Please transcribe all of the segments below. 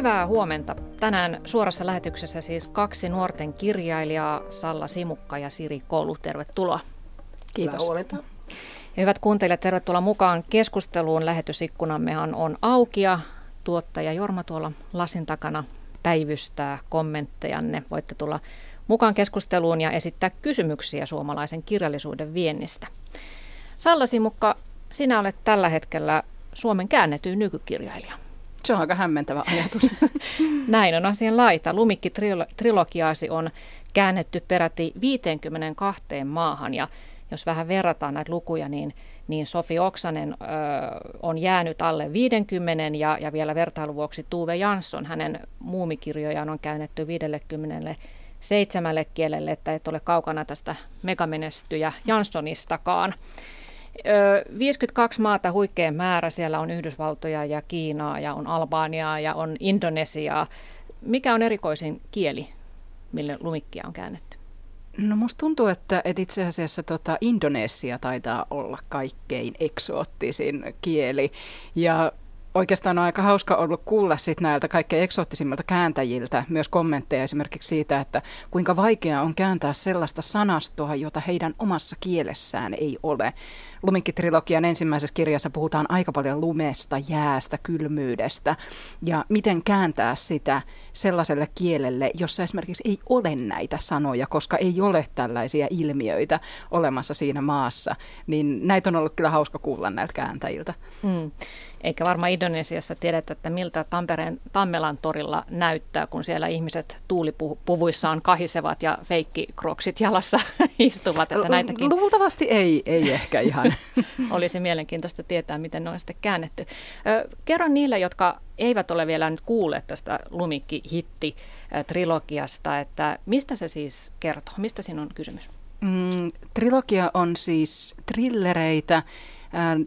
Hyvää huomenta. Tänään suorassa lähetyksessä siis kaksi nuorten kirjailijaa, Salla Simukka ja Siri Koulu. Tervetuloa. Kiitos. Hyvää huomenta. Ja hyvät kuuntelijat, tervetuloa mukaan keskusteluun. Lähetysikkunammehan on auki ja tuottaja Jorma tuolla lasin takana päivystää kommenttejanne. Voitte tulla mukaan keskusteluun ja esittää kysymyksiä suomalaisen kirjallisuuden viennistä. Salla Simukka, sinä olet tällä hetkellä Suomen käännetyin nykykirjailija. Se on aika hämmentävä ajatus. Näin on asian laita. Lumikki-trilogiaasi on käännetty peräti 52 maahan ja jos vähän verrataan näitä lukuja, niin, niin Sofi Oksanen ö, on jäänyt alle 50 ja, ja vielä vertailuvuoksi Tuve Jansson, hänen muumikirjojaan on käännetty 50 seitsemälle kielelle, että et ole kaukana tästä megamenestyjä Janssonistakaan. 52 maata huikea määrä. Siellä on Yhdysvaltoja ja Kiinaa ja on Albaniaa ja on Indonesiaa. Mikä on erikoisin kieli, mille lumikkia on käännetty? No musta tuntuu, että, että itse asiassa tota Indonesia taitaa olla kaikkein eksoottisin kieli. Ja oikeastaan on aika hauska ollut kuulla sit näiltä kaikkein eksoottisimmilta kääntäjiltä myös kommentteja esimerkiksi siitä, että kuinka vaikeaa on kääntää sellaista sanastoa, jota heidän omassa kielessään ei ole. Lumikki-trilogian ensimmäisessä kirjassa puhutaan aika paljon lumesta, jäästä, kylmyydestä ja miten kääntää sitä sellaiselle kielelle, jossa esimerkiksi ei ole näitä sanoja, koska ei ole tällaisia ilmiöitä olemassa siinä maassa. Niin näitä on ollut kyllä hauska kuulla näiltä kääntäjiltä. Mm. Eikä varmaan Indonesiassa tiedetä, että miltä Tampereen Tammelan torilla näyttää, kun siellä ihmiset tuulipuvuissaan kahisevat ja feikkikroksit jalassa istuvat. Että näitäkin... Luultavasti ei, ei ehkä ihan. Olisi mielenkiintoista tietää, miten ne on sitten käännetty. Kerro niille, jotka eivät ole vielä nyt kuulleet tästä Lumikki-hitti-trilogiasta, että mistä se siis kertoo? Mistä siinä on kysymys? Mm, trilogia on siis trillereitä,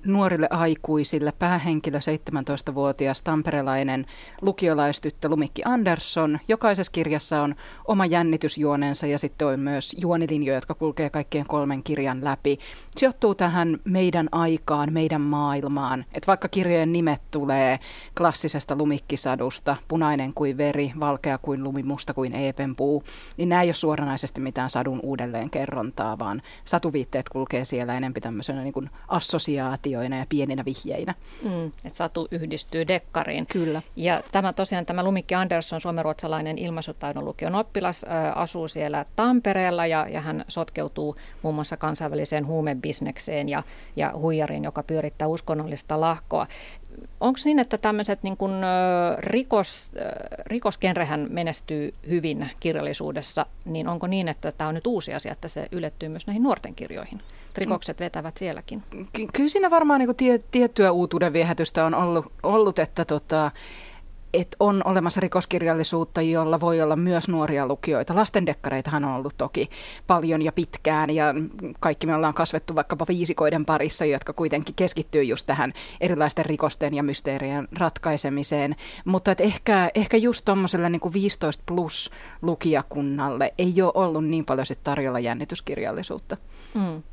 nuorille aikuisille päähenkilö 17-vuotias tamperelainen lukiolaistyttö Lumikki Andersson. Jokaisessa kirjassa on oma jännitysjuonensa ja sitten on myös juonilinjoja, jotka kulkee kaikkien kolmen kirjan läpi. Sijoittuu tähän meidän aikaan, meidän maailmaan. Et vaikka kirjojen nimet tulee klassisesta lumikkisadusta, punainen kuin veri, valkea kuin lumi, musta kuin eepenpuu, niin nämä ei ole suoranaisesti mitään sadun uudelleenkerrontaa, vaan satuviitteet kulkee siellä enemmän tämmöisenä niin kuin assosia assosiaatioina ja pieninä vihjeinä. Mm, että satu yhdistyy dekkariin. Kyllä. Ja tämä tosiaan tämä Lumikki Andersson, suomenruotsalainen ilmaisutaidon lukion oppilas, ä, asuu siellä Tampereella ja, ja hän sotkeutuu muun muassa kansainväliseen huumebisnekseen ja, ja huijariin, joka pyörittää uskonnollista lahkoa. Onko niin, että tämmöiset niin kun, rikos, rikoskenrehän menestyy hyvin kirjallisuudessa, niin onko niin, että tämä on nyt uusi asia, että se ylettyy myös näihin nuorten kirjoihin? Rikokset vetävät sielläkin. Ky- kyllä siinä varmaan niin tie, tiettyä uutuuden viehätystä on ollut, ollut että tota, että on olemassa rikoskirjallisuutta, jolla voi olla myös nuoria lukijoita. Lastendekkareitahan on ollut toki paljon ja pitkään ja kaikki me ollaan kasvettu vaikkapa viisikoiden parissa, jotka kuitenkin keskittyy just tähän erilaisten rikosten ja mysteerien ratkaisemiseen. Mutta et ehkä, ehkä just tuommoiselle niin 15 plus lukijakunnalle ei ole ollut niin paljon sit tarjolla jännityskirjallisuutta. Mm.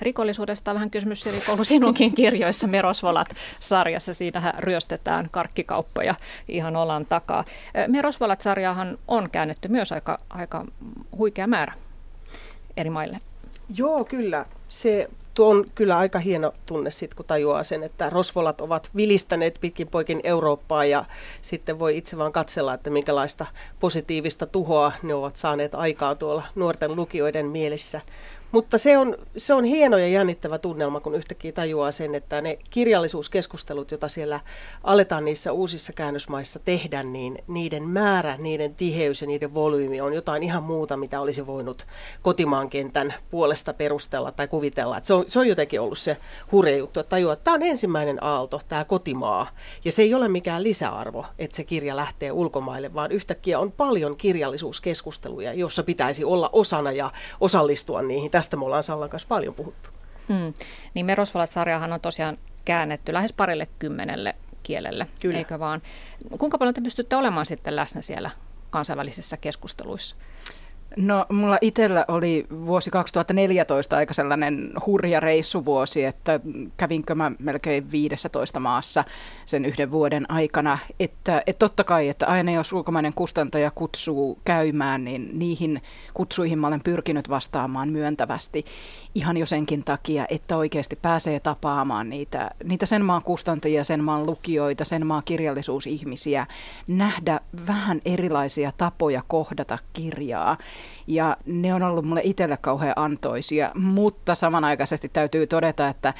Rikollisuudesta on vähän kysymys Siri Koulu sinunkin kirjoissa Merosvolat-sarjassa. Siinähän ryöstetään karkkikauppoja ihan olan takaa. Merosvolat-sarjaahan on käännetty myös aika, aika huikea määrä eri maille. Joo, kyllä. Se tuo on kyllä aika hieno tunne sit, kun tajuaa sen, että rosvolat ovat vilistäneet pitkin poikin Eurooppaa ja sitten voi itse vaan katsella, että minkälaista positiivista tuhoa ne ovat saaneet aikaa tuolla nuorten lukijoiden mielissä. Mutta se on, se on hieno ja jännittävä tunnelma, kun yhtäkkiä tajuaa sen, että ne kirjallisuuskeskustelut, joita siellä aletaan niissä uusissa käännösmaissa tehdä, niin niiden määrä, niiden tiheys ja niiden volyymi on jotain ihan muuta, mitä olisi voinut kotimaan kentän puolesta perustella tai kuvitella. Se, on, se on jotenkin ollut se hurja juttu, että tajuaa, että tämä on ensimmäinen aalto, tämä kotimaa. Ja se ei ole mikään lisäarvo, että se kirja lähtee ulkomaille, vaan yhtäkkiä on paljon kirjallisuuskeskusteluja, jossa pitäisi olla osana ja osallistua niihin tästä me ollaan Sallan kanssa paljon puhuttu. Hmm. Niin Merosvalat-sarjahan on tosiaan käännetty lähes parille kymmenelle kielelle, Kyllä. eikö vaan? Kuinka paljon te pystytte olemaan sitten läsnä siellä kansainvälisissä keskusteluissa? No mulla itsellä oli vuosi 2014 aika sellainen hurja reissuvuosi, että kävinkö mä melkein 15 maassa sen yhden vuoden aikana. Että, että totta kai, että aina jos ulkomainen kustantaja kutsuu käymään, niin niihin kutsuihin mä olen pyrkinyt vastaamaan myöntävästi ihan jo senkin takia, että oikeasti pääsee tapaamaan niitä, niitä sen maan kustantajia, sen maan lukijoita, sen maan kirjallisuusihmisiä, nähdä vähän erilaisia tapoja kohdata kirjaa. Ja ne on ollut mulle itselle kauhean antoisia, mutta samanaikaisesti täytyy todeta, että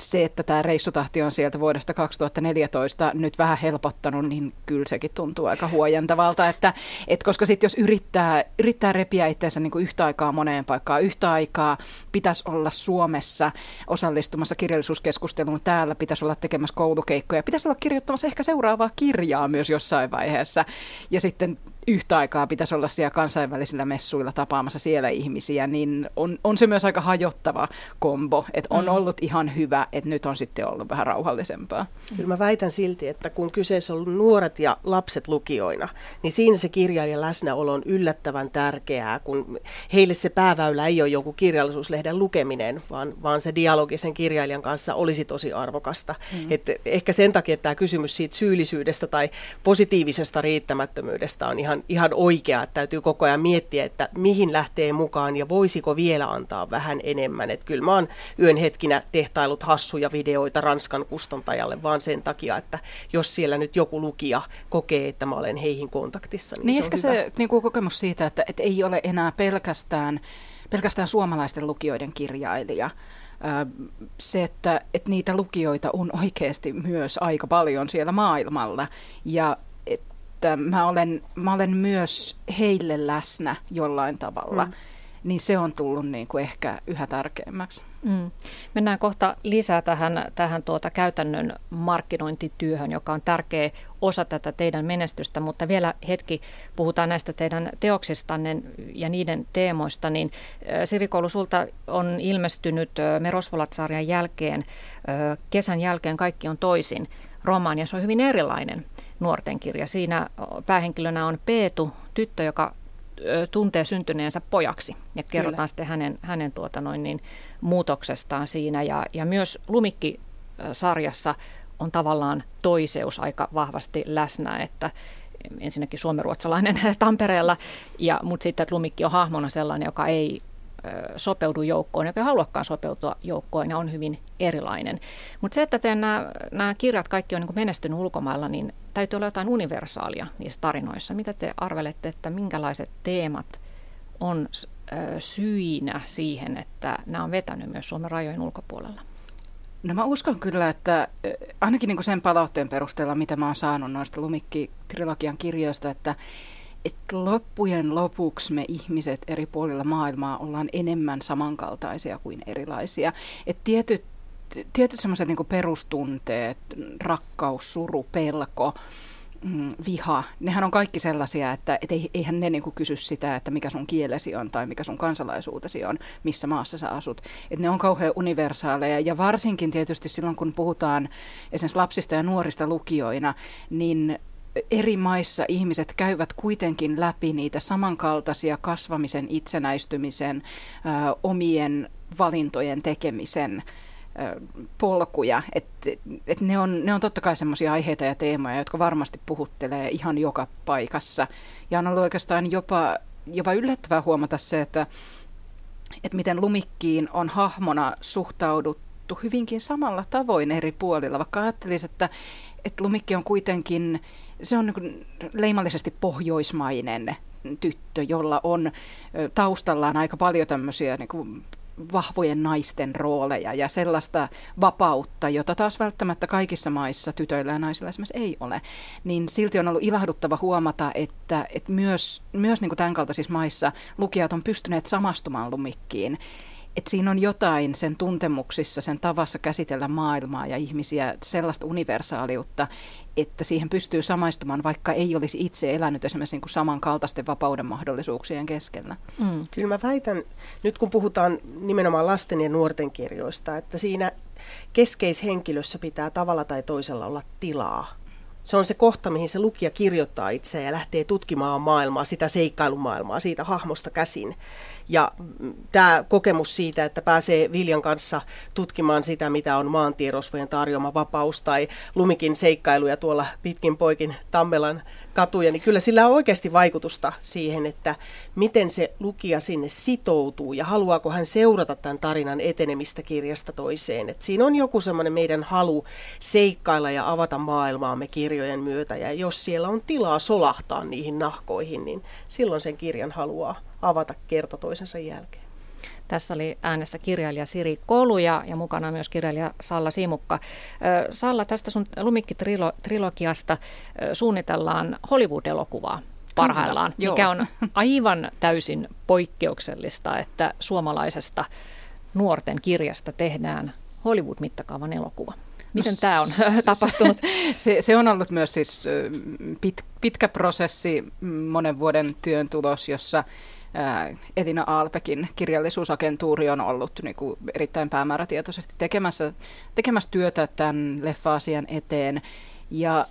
se, että tämä reissutahti on sieltä vuodesta 2014 nyt vähän helpottanut, niin kyllä sekin tuntuu aika huojentavalta. Että, et koska sitten jos yrittää, yrittää repiä itseensä niin yhtä aikaa moneen paikkaan, yhtä aikaa pitäisi olla Suomessa osallistumassa kirjallisuuskeskusteluun täällä, pitäisi olla tekemässä koulukeikkoja, pitäisi olla kirjoittamassa ehkä seuraavaa kirjaa myös jossain vaiheessa. Ja sitten yhtä aikaa pitäisi olla siellä kansainvälisillä messuilla tapaamassa siellä ihmisiä, niin on, on se myös aika hajottava kombo. Että on mm. ollut ihan hyvä, että nyt on sitten ollut vähän rauhallisempaa. Kyllä mä väitän silti, että kun kyseessä on nuoret ja lapset lukijoina, niin siinä se kirjailijan läsnäolo on yllättävän tärkeää, kun heille se pääväylä ei ole joku kirjallisuuslehden lukeminen, vaan, vaan se dialogi sen kirjailijan kanssa olisi tosi arvokasta. Mm. Et ehkä sen takia että tämä kysymys siitä syyllisyydestä tai positiivisesta riittämättömyydestä on ihan ihan, ihan oikea, että täytyy koko ajan miettiä, että mihin lähtee mukaan ja voisiko vielä antaa vähän enemmän. Että kyllä mä oon yön hetkinä tehtailut hassuja videoita Ranskan kustantajalle vaan sen takia, että jos siellä nyt joku lukija kokee, että mä olen heihin kontaktissa, niin, niin se ehkä on se hyvä. niin kuin kokemus siitä, että, että ei ole enää pelkästään, pelkästään suomalaisten lukijoiden kirjailija, se, että, että niitä lukijoita on oikeasti myös aika paljon siellä maailmalla ja että mä olen, mä olen myös heille läsnä jollain tavalla, mm. niin se on tullut niin kuin ehkä yhä tärkeämmäksi. Mm. Mennään kohta lisää tähän, tähän tuota käytännön markkinointityöhön, joka on tärkeä osa tätä teidän menestystä, mutta vielä hetki puhutaan näistä teidän teoksistanne ja niiden teemoista, niin Siri Koulu, sulta on ilmestynyt Merosvolat-sarjan jälkeen, kesän jälkeen kaikki on toisin romaani ja se on hyvin erilainen nuorten kirja. Siinä päähenkilönä on Peetu, tyttö, joka tuntee syntyneensä pojaksi ja kerrotaan Kyllä. sitten hänen, hänen tuota noin niin, muutoksestaan siinä. Ja, ja myös Lumikki-sarjassa on tavallaan toiseus aika vahvasti läsnä, että ensinnäkin suomenruotsalainen Tampereella, ja, mutta sitten että Lumikki on hahmona sellainen, joka ei sopeudu joukkoon, joka ei haluakaan sopeutua joukkoon ja on hyvin erilainen. Mutta se, että nämä, nämä kirjat kaikki on niin menestynyt ulkomailla, niin täytyy olla jotain universaalia niissä tarinoissa. Mitä te arvelette, että minkälaiset teemat on syinä siihen, että nämä on vetänyt myös Suomen rajojen ulkopuolella? No mä uskon kyllä, että ainakin niin kuin sen palautteen perusteella, mitä mä oon saanut noista Lumikki-trilogian kirjoista, että että loppujen lopuksi me ihmiset eri puolilla maailmaa ollaan enemmän samankaltaisia kuin erilaisia. Et tietyt tietyt semmoiset niin perustunteet, rakkaus, suru, pelko, mm, viha, nehän on kaikki sellaisia, että et eihän ne niinku kysy sitä, että mikä sun kielesi on tai mikä sun kansalaisuutesi on, missä maassa sä asut. Et ne on kauhean universaaleja ja varsinkin tietysti silloin, kun puhutaan esimerkiksi lapsista ja nuorista lukijoina, niin eri maissa ihmiset käyvät kuitenkin läpi niitä samankaltaisia kasvamisen, itsenäistymisen, omien valintojen tekemisen polkuja. Et, et ne, on, ne on totta kai sellaisia aiheita ja teemoja, jotka varmasti puhuttelee ihan joka paikassa. Ja on ollut oikeastaan jopa, jopa yllättävää huomata se, että, että miten lumikkiin on hahmona suhtauduttu hyvinkin samalla tavoin eri puolilla, vaikka ajattelisi, että, että lumikki on kuitenkin se on niin leimallisesti pohjoismainen tyttö, jolla on taustallaan aika paljon tämmöisiä niin kuin vahvojen naisten rooleja ja sellaista vapautta, jota taas välttämättä kaikissa maissa tytöillä ja naisilla esimerkiksi ei ole, niin silti on ollut ilahduttava huomata, että, että myös, myös niin kuin tämän kaltaisissa maissa lukijat on pystyneet samastumaan lumikkiin että siinä on jotain sen tuntemuksissa, sen tavassa käsitellä maailmaa ja ihmisiä, sellaista universaaliutta, että siihen pystyy samaistumaan, vaikka ei olisi itse elänyt esimerkiksi niin kuin samankaltaisten vapauden mahdollisuuksien keskellä. Mm. Kyllä mä väitän, nyt kun puhutaan nimenomaan lasten ja nuorten kirjoista, että siinä keskeishenkilössä pitää tavalla tai toisella olla tilaa Se on se kohta, mihin se lukija kirjoittaa itseä ja lähtee tutkimaan maailmaa, sitä seikkailumaailmaa, siitä hahmosta käsin. Ja tämä kokemus siitä, että pääsee Viljan kanssa tutkimaan sitä, mitä on maantierosvojen tarjoama vapaus tai lumikin seikkailuja tuolla pitkin poikin Tammelan katuja, niin kyllä sillä on oikeasti vaikutusta siihen, että miten se lukija sinne sitoutuu ja haluaako hän seurata tämän tarinan etenemistä kirjasta toiseen. Et siinä on joku semmoinen meidän halu seikkailla ja avata maailmaamme kirjojen myötä ja jos siellä on tilaa solahtaa niihin nahkoihin, niin silloin sen kirjan haluaa avata kerta toisensa jälkeen. Tässä oli äänessä kirjailija Siri Kolu ja, ja mukana myös kirjailija Salla Simukka. Salla, tästä sun Lumikki-trilogiasta suunnitellaan Hollywood-elokuvaa parhaillaan, Kyllä, mikä on aivan täysin poikkeuksellista, että suomalaisesta nuorten kirjasta tehdään Hollywood-mittakaavan elokuva. Miten no, tämä on tapahtunut? Se, se on ollut myös siis pit, pitkä prosessi, monen vuoden työn tulos, jossa Elina Alpekin kirjallisuusagentuuri on ollut niin kuin erittäin päämäärätietoisesti tekemässä, tekemässä työtä tämän leffa-asian eteen. Ja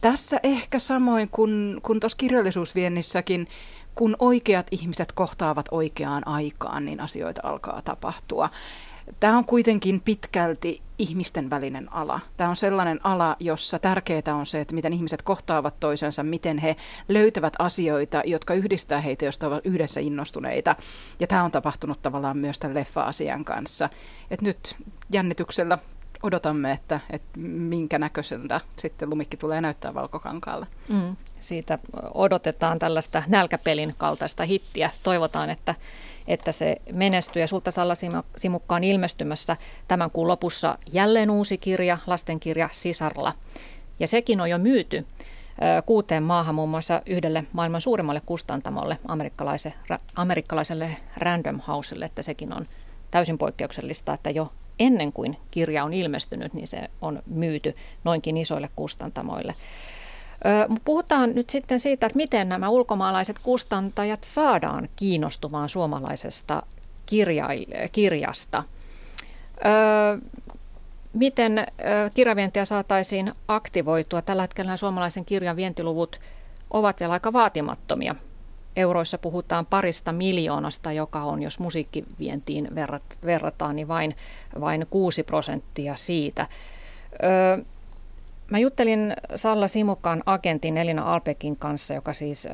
tässä ehkä samoin kuin, kuin tuossa kirjallisuusviennissäkin, kun oikeat ihmiset kohtaavat oikeaan aikaan, niin asioita alkaa tapahtua. Tämä on kuitenkin pitkälti ihmisten välinen ala. Tämä on sellainen ala, jossa tärkeää on se, että miten ihmiset kohtaavat toisensa, miten he löytävät asioita, jotka yhdistää heitä, joista ovat yhdessä innostuneita. Ja tämä on tapahtunut tavallaan myös tämän leffa-asian kanssa. Et nyt jännityksellä odotamme, että, että minkä näköiseltä sitten lumikki tulee näyttää valkokankaalla. Mm, siitä odotetaan tällaista nälkäpelin kaltaista hittiä. Toivotaan, että että se menestyy. Ja sulta Salla Simukka on ilmestymässä tämän kuun lopussa jälleen uusi kirja, lastenkirja Sisarla. Ja sekin on jo myyty kuuteen maahan, muun muassa yhdelle maailman suurimmalle kustantamolle, amerikkalaiselle Random Houselle, että sekin on täysin poikkeuksellista, että jo ennen kuin kirja on ilmestynyt, niin se on myyty noinkin isoille kustantamoille. Puhutaan nyt sitten siitä, että miten nämä ulkomaalaiset kustantajat saadaan kiinnostumaan suomalaisesta kirja- kirjasta. Miten kirjavientiä saataisiin aktivoitua? Tällä hetkellä suomalaisen kirjan vientiluvut ovat vielä aika vaatimattomia. Euroissa puhutaan parista miljoonasta, joka on, jos musiikkivientiin verrataan, niin vain, vain 6 prosenttia siitä. Mä juttelin Salla Simukkaan agentin Elina Alpekin kanssa, joka siis ö,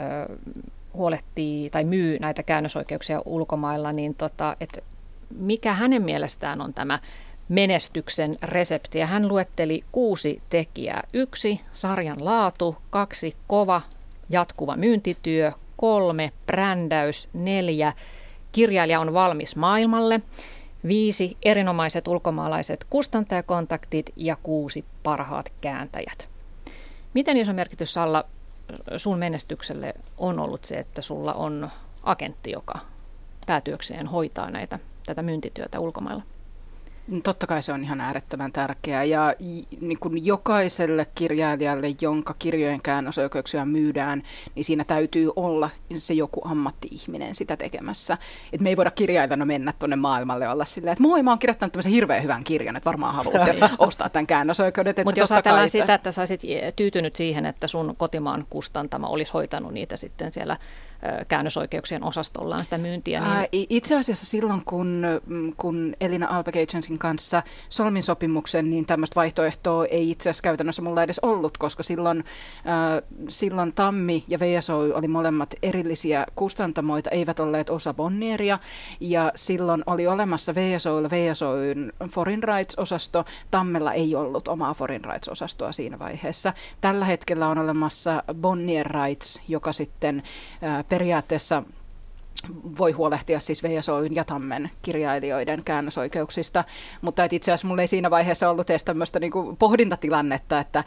huolehtii tai myy näitä käännösoikeuksia ulkomailla, niin tota, että mikä hänen mielestään on tämä menestyksen resepti. Ja hän luetteli kuusi tekijää. Yksi, sarjan laatu. Kaksi, kova jatkuva myyntityö. Kolme, brändäys. Neljä, kirjailija on valmis maailmalle. Viisi erinomaiset ulkomaalaiset kustantajakontaktit ja kuusi parhaat kääntäjät. Miten iso merkitys Salla sun menestykselle on ollut se, että sulla on agentti, joka päätyökseen hoitaa näitä, tätä myyntityötä ulkomailla? Totta kai se on ihan äärettömän tärkeää ja niin kuin jokaiselle kirjailijalle, jonka kirjojen käännösoikeuksia myydään, niin siinä täytyy olla se joku ammatti-ihminen sitä tekemässä. Et me ei voida kirjailijana mennä tuonne maailmalle olla silleen, että moi, mä oon kirjoittanut tämmöisen hirveän hyvän kirjan, että varmaan haluatte ostaa tämän käännösoikeudet. Mutta jos ajatellaan sitä, että sä olisit tyytynyt siihen, että sun kotimaan kustantama olisi hoitanut niitä sitten siellä käännösoikeuksien osastollaan sitä myyntiä. Niin... Itse asiassa silloin, kun, mm, kun Elina Albeck kanssa solmin sopimuksen, niin tämmöistä vaihtoehtoa ei itse asiassa käytännössä mulla edes ollut, koska silloin, äh, silloin Tammi ja VSO oli molemmat erillisiä kustantamoita, eivät olleet osa Bonnieria, ja silloin oli olemassa VSOilla VSOyn Foreign Rights-osasto, Tammella ei ollut omaa Foreign Rights-osastoa siinä vaiheessa. Tällä hetkellä on olemassa Bonnier Rights, joka sitten äh, periaatteessa voi huolehtia siis VSOyn ja Tammen kirjailijoiden käännösoikeuksista, mutta et itse asiassa mulla ei siinä vaiheessa ollut edes tämmöistä niinku pohdintatilannetta, että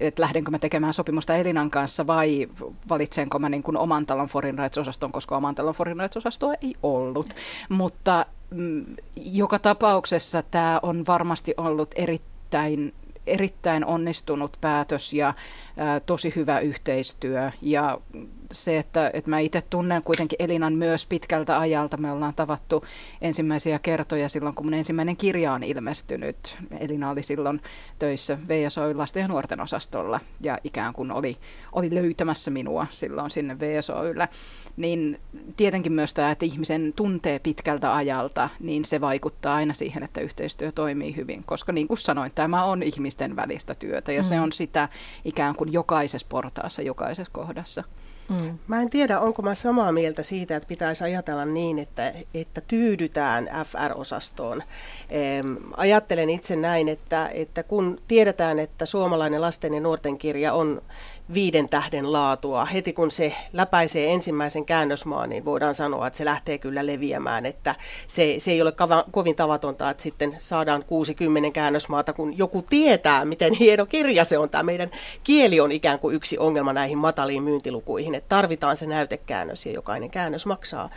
et lähdenkö mä tekemään sopimusta Elinan kanssa vai valitsenko mä niinku oman talon Foreign Rights-osaston, koska oman talon Foreign Rights-osastoa ei ollut. Mutta mm, joka tapauksessa tämä on varmasti ollut erittäin erittäin onnistunut päätös ja ä, tosi hyvä yhteistyö ja se, että, että mä itse tunnen kuitenkin Elinan myös pitkältä ajalta. Me ollaan tavattu ensimmäisiä kertoja silloin, kun mun ensimmäinen kirja on ilmestynyt. Elina oli silloin töissä VSO lasten ja nuorten osastolla ja ikään kuin oli, oli löytämässä minua silloin sinne VSOylle. Niin tietenkin myös tämä, että ihmisen tuntee pitkältä ajalta, niin se vaikuttaa aina siihen, että yhteistyö toimii hyvin. Koska niin kuin sanoin, tämä on ihmisten välistä työtä ja mm. se on sitä ikään kuin jokaisessa portaassa, jokaisessa kohdassa. Mm. Mä en tiedä, onko mä samaa mieltä siitä, että pitäisi ajatella niin, että, että tyydytään FR-osastoon. Ehm, ajattelen itse näin, että, että kun tiedetään, että suomalainen lasten ja nuorten kirja on viiden tähden laatua. Heti kun se läpäisee ensimmäisen käännösmaan, niin voidaan sanoa, että se lähtee kyllä leviämään. Että se, se ei ole kava, kovin tavatonta, että sitten saadaan 60 käännösmaata, kun joku tietää, miten hieno kirja se on. Tämä meidän kieli on ikään kuin yksi ongelma näihin mataliin myyntilukuihin, että tarvitaan se näytekäännös ja jokainen käännös maksaa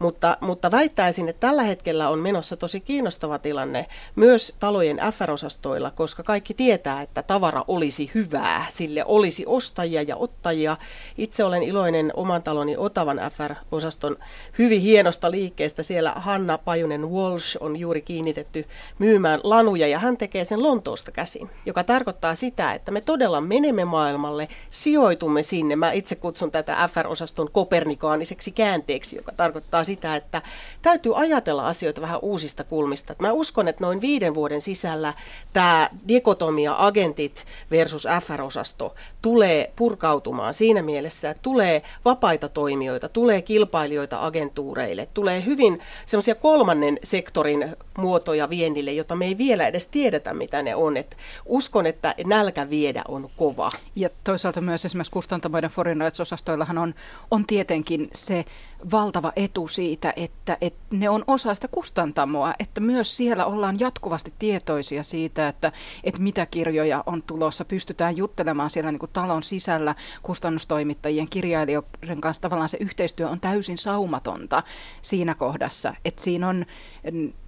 mutta, mutta väittäisin, että tällä hetkellä on menossa tosi kiinnostava tilanne myös talojen FR-osastoilla, koska kaikki tietää, että tavara olisi hyvää, sille olisi ostajia ja ottajia. Itse olen iloinen oman taloni Otavan FR-osaston hyvin hienosta liikkeestä. Siellä Hanna Pajunen Walsh on juuri kiinnitetty myymään lanuja ja hän tekee sen Lontoosta käsin, joka tarkoittaa sitä, että me todella menemme maailmalle, sijoitumme sinne. Mä itse kutsun tätä FR-osaston kopernikaaniseksi käänteeksi, joka tarkoittaa sitä, että täytyy ajatella asioita vähän uusista kulmista. Mä uskon, että noin viiden vuoden sisällä tämä dikotomia agentit versus FR-osasto tulee purkautumaan siinä mielessä, että tulee vapaita toimijoita, tulee kilpailijoita agentuureille, tulee hyvin semmoisia kolmannen sektorin muotoja viennille, jota me ei vielä edes tiedetä, mitä ne on. Et uskon, että nälkä viedä on kova. Ja toisaalta myös esimerkiksi kustantamoiden foreign rights-osastoillahan on, on tietenkin se valtava etu siitä, että, että ne on osa sitä kustantamoa, että myös siellä ollaan jatkuvasti tietoisia siitä, että, että mitä kirjoja on tulossa. Pystytään juttelemaan siellä niin kuin talon sisällä kustannustoimittajien, kirjailijoiden kanssa. Tavallaan se yhteistyö on täysin saumatonta siinä kohdassa. Että siinä on,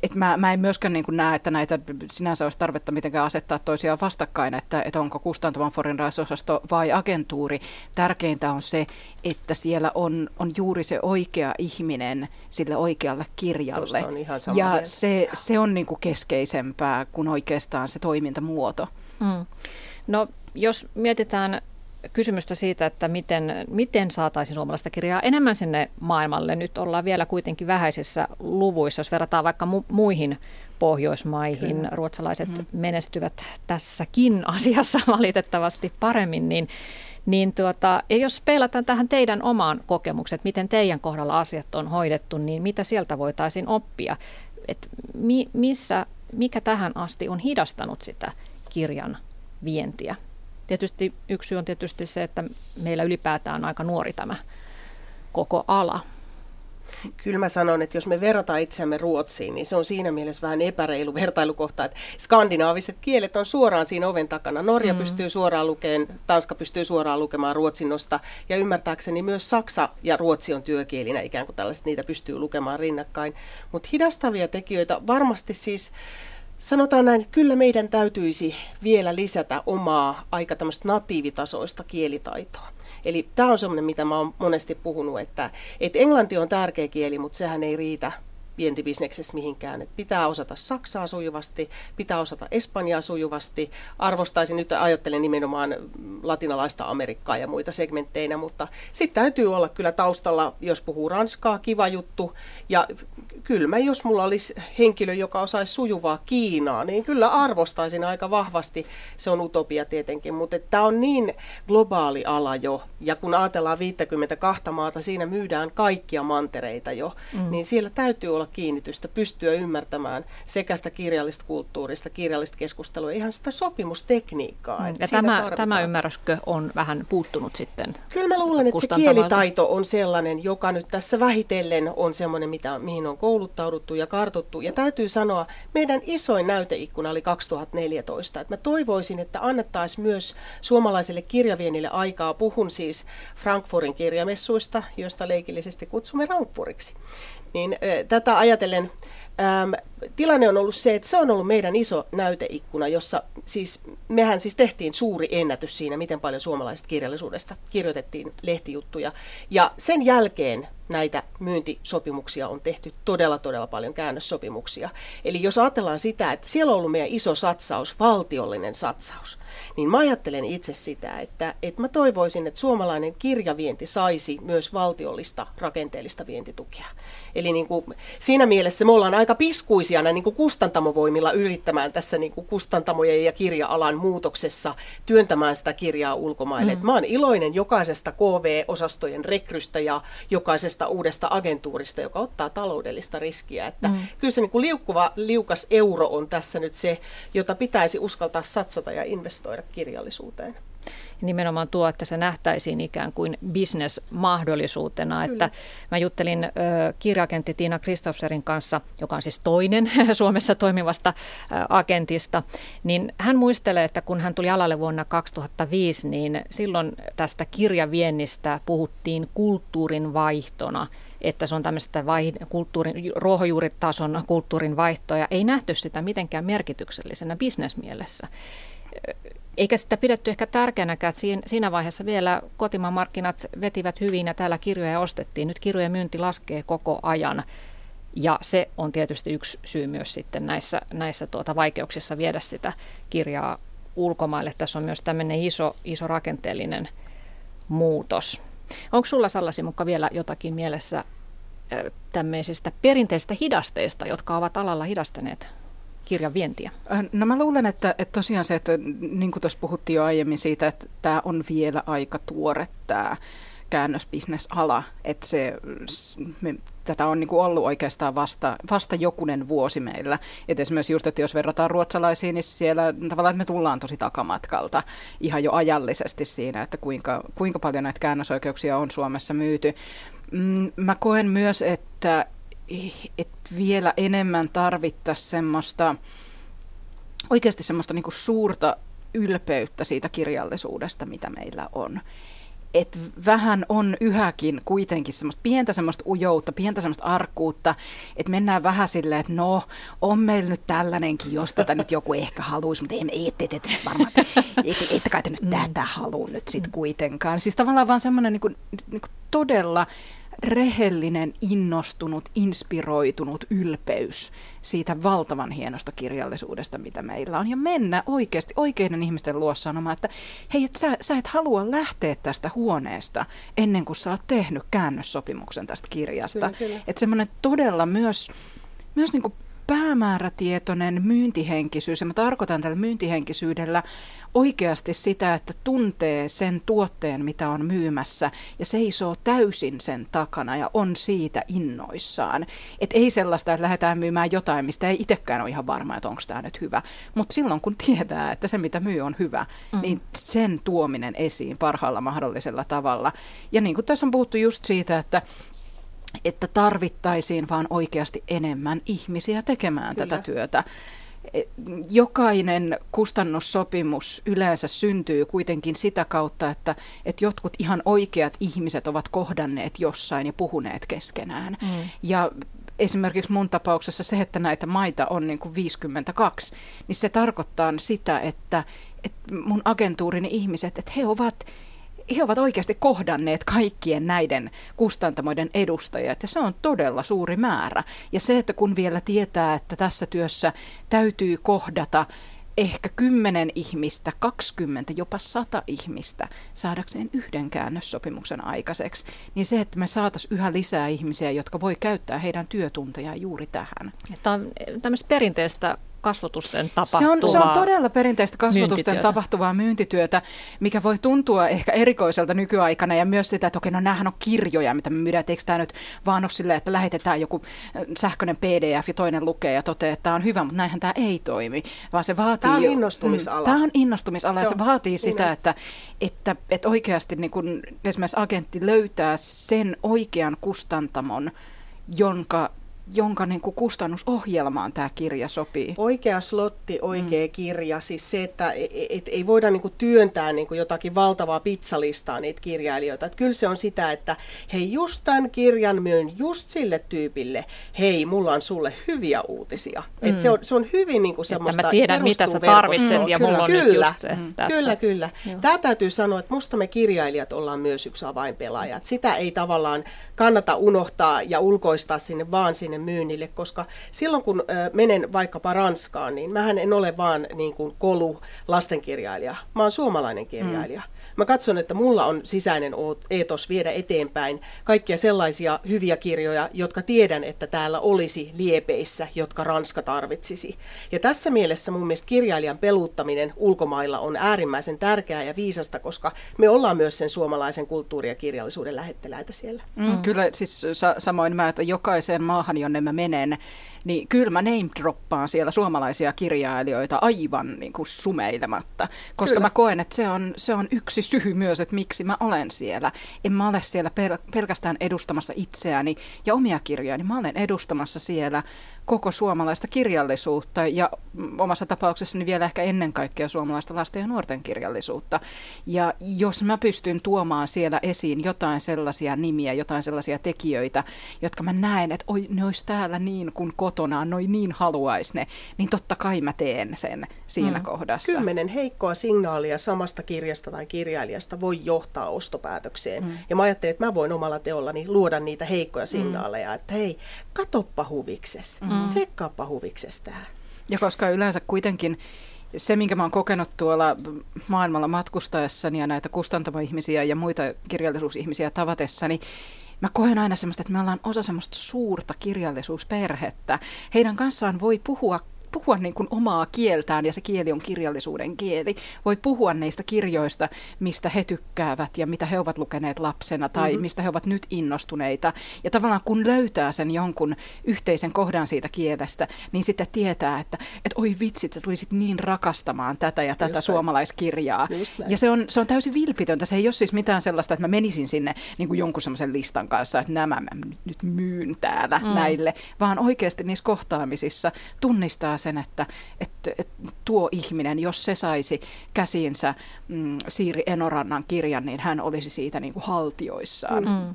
että mä, mä en myöskään niin kuin näe, että näitä sinänsä olisi tarvetta mitenkään asettaa toisiaan vastakkain, että, että onko kustantavan foreign osasto vai agentuuri. Tärkeintä on se, että siellä on, on juuri se oikea ihminen sille oikealle kirjalle. ja se, se on niin kuin keskeisempää kuin oikeastaan se toimintamuoto. Mm. No jos mietitään kysymystä siitä, että miten, miten saataisiin suomalaista kirjaa enemmän sinne maailmalle. Nyt ollaan vielä kuitenkin vähäisissä luvuissa, jos verrataan vaikka mu- muihin Pohjoismaihin. Kyllä. Ruotsalaiset mm-hmm. menestyvät tässäkin asiassa valitettavasti paremmin, niin niin tuota, ja jos peilataan tähän teidän omaan kokemukset, miten teidän kohdalla asiat on hoidettu, niin mitä sieltä voitaisiin oppia? Et mi, missä, mikä tähän asti on hidastanut sitä kirjan vientiä? Tietysti yksi syy on tietysti se, että meillä ylipäätään on aika nuori tämä koko ala. Kyllä mä sanon, että jos me verrataan itseämme Ruotsiin, niin se on siinä mielessä vähän epäreilu vertailukohta, että skandinaaviset kielet on suoraan siinä oven takana. Norja mm. pystyy suoraan lukemaan, Tanska pystyy suoraan lukemaan ruotsinnosta ja ymmärtääkseni myös Saksa ja Ruotsi on työkielinä ikään kuin tällaiset, niitä pystyy lukemaan rinnakkain. Mutta hidastavia tekijöitä varmasti siis Sanotaan näin, että kyllä meidän täytyisi vielä lisätä omaa aika tämmöistä natiivitasoista kielitaitoa. Eli tämä on semmoinen, mitä mä oon monesti puhunut, että, että englanti on tärkeä kieli, mutta sehän ei riitä vientibisneksessä mihinkään. Et pitää osata saksaa sujuvasti, pitää osata espanjaa sujuvasti. Arvostaisin, nyt ajattelen nimenomaan latinalaista Amerikkaa ja muita segmentteinä, mutta sitten täytyy olla kyllä taustalla, jos puhuu ranskaa, kiva juttu. Ja kyllä mä, jos mulla olisi henkilö, joka osaisi sujuvaa Kiinaa, niin kyllä arvostaisin aika vahvasti. Se on utopia tietenkin, mutta tämä on niin globaali ala jo. Ja kun ajatellaan 52 maata, siinä myydään kaikkia mantereita jo, mm. niin siellä täytyy olla kiinnitystä, pystyä ymmärtämään sekä sitä kirjallista kulttuurista, kirjallista keskustelua, ihan sitä sopimustekniikkaa. Mm. Ja tämä, tämä ymmärryskö on vähän puuttunut sitten Kyllä mä luulen, että se kielitaito on sellainen, joka nyt tässä vähitellen on semmoinen, mitä, mihin on kouluttauduttu ja kartuttu. Ja täytyy sanoa, meidän isoin näyteikkuna oli 2014. Että mä toivoisin, että annettaisiin myös suomalaiselle kirjavienille aikaa. Puhun siis Frankfurtin kirjamessuista, joista leikillisesti kutsumme Rankfuriksi. Niin tätä ajatellen tilanne on ollut se, että se on ollut meidän iso näyteikkuna, jossa siis, mehän siis tehtiin suuri ennätys siinä, miten paljon suomalaisesta kirjallisuudesta kirjoitettiin lehtijuttuja. Ja sen jälkeen näitä myyntisopimuksia on tehty todella, todella paljon käännössopimuksia. Eli jos ajatellaan sitä, että siellä on ollut meidän iso satsaus, valtiollinen satsaus, niin mä ajattelen itse sitä, että, että mä toivoisin, että suomalainen kirjavienti saisi myös valtiollista rakenteellista vientitukea. Eli niin kuin, siinä mielessä me ollaan aika piskuisia näin niin kuin kustantamovoimilla yrittämään tässä niin kuin kustantamojen ja kirja-alan muutoksessa työntämään sitä kirjaa ulkomaille. Mm. mä oon iloinen jokaisesta KV-osastojen rekrystä ja jokaisesta uudesta agentuurista, joka ottaa taloudellista riskiä. Että mm. Kyllä se niin kuin liukkuva, liukas euro on tässä nyt se, jota pitäisi uskaltaa satsata ja investoida kirjallisuuteen nimenomaan tuo, että se nähtäisiin ikään kuin bisnesmahdollisuutena. Että mä juttelin ö, kirjakentti Tiina Kristofserin kanssa, joka on siis toinen Suomessa toimivasta ö, agentista, niin hän muistelee, että kun hän tuli alalle vuonna 2005, niin silloin tästä kirjaviennistä puhuttiin kulttuurin vaihtona että se on tämmöistä vai, kulttuurin, ruohonjuuritason kulttuurin vaihtoa, ei nähty sitä mitenkään merkityksellisenä bisnesmielessä eikä sitä pidetty ehkä tärkeänäkään, että siinä vaiheessa vielä kotimaan markkinat vetivät hyvin ja täällä kirjoja ostettiin. Nyt kirjojen myynti laskee koko ajan ja se on tietysti yksi syy myös sitten näissä, näissä tuota vaikeuksissa viedä sitä kirjaa ulkomaille. Tässä on myös tämmöinen iso, iso rakenteellinen muutos. Onko sulla Sallasi mukaan vielä jotakin mielessä tämmöisistä perinteisistä hidasteista, jotka ovat alalla hidastaneet kirjan vientiä? Äh, no mä luulen, että, että tosiaan se, että niin kuin tuossa puhuttiin jo aiemmin siitä, että tämä on vielä aika tuore tämä käännösbisnesala, että se, me, tätä on niin kuin ollut oikeastaan vasta, vasta jokunen vuosi meillä. Et esimerkiksi just, että jos verrataan ruotsalaisiin, niin siellä tavallaan, että me tullaan tosi takamatkalta ihan jo ajallisesti siinä, että kuinka, kuinka paljon näitä käännösoikeuksia on Suomessa myyty. Mm, mä koen myös, että että vielä enemmän tarvittaisiin semmoista, oikeasti semmoista niin suurta ylpeyttä siitä kirjallisuudesta, mitä meillä on. Et vähän on yhäkin kuitenkin semmoista pientä semmoista ujoutta, pientä semmoista arkkuutta, että mennään vähän silleen, että no, on meillä nyt tällainenkin, jos tätä nyt joku ehkä haluaisi, mutta ei, ette, ette, ette varmaan, ette, ette kai te nyt tätä halua nyt sitten kuitenkaan. Siis tavallaan vaan semmoinen niin kuin, niin kuin todella rehellinen, innostunut, inspiroitunut ylpeys siitä valtavan hienosta kirjallisuudesta, mitä meillä on. Ja mennä oikeasti oikeiden ihmisten luo sanomaan, että hei, et sä, sä et halua lähteä tästä huoneesta ennen kuin sä oot tehnyt käännössopimuksen tästä kirjasta. Että semmoinen todella myös, myös niin kuin päämäärätietoinen myyntihenkisyys, ja mä tarkoitan tällä myyntihenkisyydellä oikeasti sitä, että tuntee sen tuotteen, mitä on myymässä, ja seisoo täysin sen takana ja on siitä innoissaan. Että ei sellaista, että lähdetään myymään jotain, mistä ei itsekään ole ihan varma, että onko tämä nyt hyvä. Mutta silloin kun tietää, että se mitä myy on hyvä, mm. niin sen tuominen esiin parhaalla mahdollisella tavalla. Ja niin kuin tässä on puhuttu just siitä, että että tarvittaisiin vaan oikeasti enemmän ihmisiä tekemään Kyllä. tätä työtä. E, jokainen kustannussopimus yleensä syntyy kuitenkin sitä kautta, että, että jotkut ihan oikeat ihmiset ovat kohdanneet jossain ja puhuneet keskenään. Mm. Ja esimerkiksi mun tapauksessa se, että näitä maita on niin kuin 52, niin se tarkoittaa sitä, että, että mun agentuurini ihmiset, että he ovat he ovat oikeasti kohdanneet kaikkien näiden kustantamoiden edustajat ja se on todella suuri määrä. Ja se, että kun vielä tietää, että tässä työssä täytyy kohdata ehkä kymmenen ihmistä, 20, jopa sata ihmistä saadakseen yhden käännössopimuksen aikaiseksi, niin se, että me saataisiin yhä lisää ihmisiä, jotka voi käyttää heidän työtuntejaan juuri tähän. Tämä on tämmöistä perinteistä kasvotusten tapahtuvaa se on, se on todella perinteistä kasvotusten tapahtuvaa myyntityötä, mikä voi tuntua ehkä erikoiselta nykyaikana ja myös sitä, että okei, no näähän on kirjoja, mitä me myydään, eikö tämä nyt vaan ole silleen, että lähetetään joku äh, sähköinen pdf ja toinen lukee ja toteaa, että tämä on hyvä, mutta näinhän tämä ei toimi, vaan se vaatii... Tämä on innostumisala. Mm, tämä on innostumisala ja se vaatii sitä, niin. että, että, että oikeasti niin kun esimerkiksi agentti löytää sen oikean kustantamon, jonka jonka niin kuin kustannusohjelmaan tämä kirja sopii? Oikea slotti, oikea mm. kirja. Siis se, että et, et, ei voida niin kuin työntää niin kuin jotakin valtavaa pizzalistaa niitä kirjailijoita. Et kyllä se on sitä, että hei just tämän kirjan myyn just sille tyypille. Hei, mulla on sulle hyviä uutisia. Mm. Et se, on, se on hyvin niin kuin semmoista Että mä tiedän, mitä sä tarvitset mm, ja kyllä, mulla on kyllä, nyt just se mm. tässä. Kyllä, kyllä. Tämä täytyy sanoa, että musta me kirjailijat ollaan myös yksi avainpelaaja. Et sitä ei tavallaan kannata unohtaa ja ulkoistaa sinne vaan sinne myynnille, koska silloin kun menen vaikkapa Ranskaan, niin mähän en ole vaan niin kuin kolu lastenkirjailija. Mä oon suomalainen kirjailija. Mm. Mä katson, että mulla on sisäinen eetos viedä eteenpäin kaikkia sellaisia hyviä kirjoja, jotka tiedän, että täällä olisi liepeissä, jotka Ranska tarvitsisi. Ja tässä mielessä mun mielestä kirjailijan peluuttaminen ulkomailla on äärimmäisen tärkeää ja viisasta, koska me ollaan myös sen suomalaisen kulttuuri- ja kirjallisuuden lähetteläitä siellä. Mm, kyllä, siis sa- samoin mä, että jokaiseen maahan, jonne mä menen, niin kyllä mä name droppaan siellä suomalaisia kirjailijoita aivan niin kuin sumeilematta, koska kyllä. mä koen, että se on, se on yksi syy myös, että miksi mä olen siellä. En mä ole siellä pel- pelkästään edustamassa itseäni ja omia kirjoja, niin mä olen edustamassa siellä koko suomalaista kirjallisuutta ja omassa tapauksessani vielä ehkä ennen kaikkea suomalaista lasten ja nuorten kirjallisuutta. Ja jos mä pystyn tuomaan siellä esiin jotain sellaisia nimiä, jotain sellaisia tekijöitä, jotka mä näen, että oi, ne olisi täällä niin kuin kotona, noin niin haluaisi ne, niin totta kai mä teen sen siinä mm. kohdassa. Kymmenen heikkoa signaalia samasta kirjasta tai kirjailijasta voi johtaa ostopäätökseen. Mm. Ja mä ajattelin, että mä voin omalla teollani luoda niitä heikkoja mm. signaaleja, mm. että hei, katoppa huvikses. Mm Mm. Tsekkaappa huviksestään. Ja koska yleensä kuitenkin se, minkä mä oon kokenut tuolla maailmalla matkustaessani ja näitä kustantamoihmisiä ja muita kirjallisuusihmisiä tavatessani, mä koen aina semmoista, että me ollaan osa semmoista suurta kirjallisuusperhettä. Heidän kanssaan voi puhua puhua niin kuin omaa kieltään ja se kieli on kirjallisuuden kieli. Voi puhua niistä kirjoista, mistä he tykkäävät ja mitä he ovat lukeneet lapsena tai mm-hmm. mistä he ovat nyt innostuneita. Ja tavallaan kun löytää sen jonkun yhteisen kohdan siitä kielestä, niin sitten tietää, että, että oi vitsit, sä tulisit niin rakastamaan tätä ja tätä Just suomalaiskirjaa. Ja se on, se on täysin vilpitöntä. Se ei ole siis mitään sellaista, että mä menisin sinne niin kuin jonkun semmoisen listan kanssa, että nämä mä nyt myyn täällä mm. näille, vaan oikeasti niissä kohtaamisissa tunnistaa sen, että, että, että tuo ihminen, jos se saisi käsiinsä mm, Siiri Enorannan kirjan, niin hän olisi siitä niin kuin haltioissaan. Mm.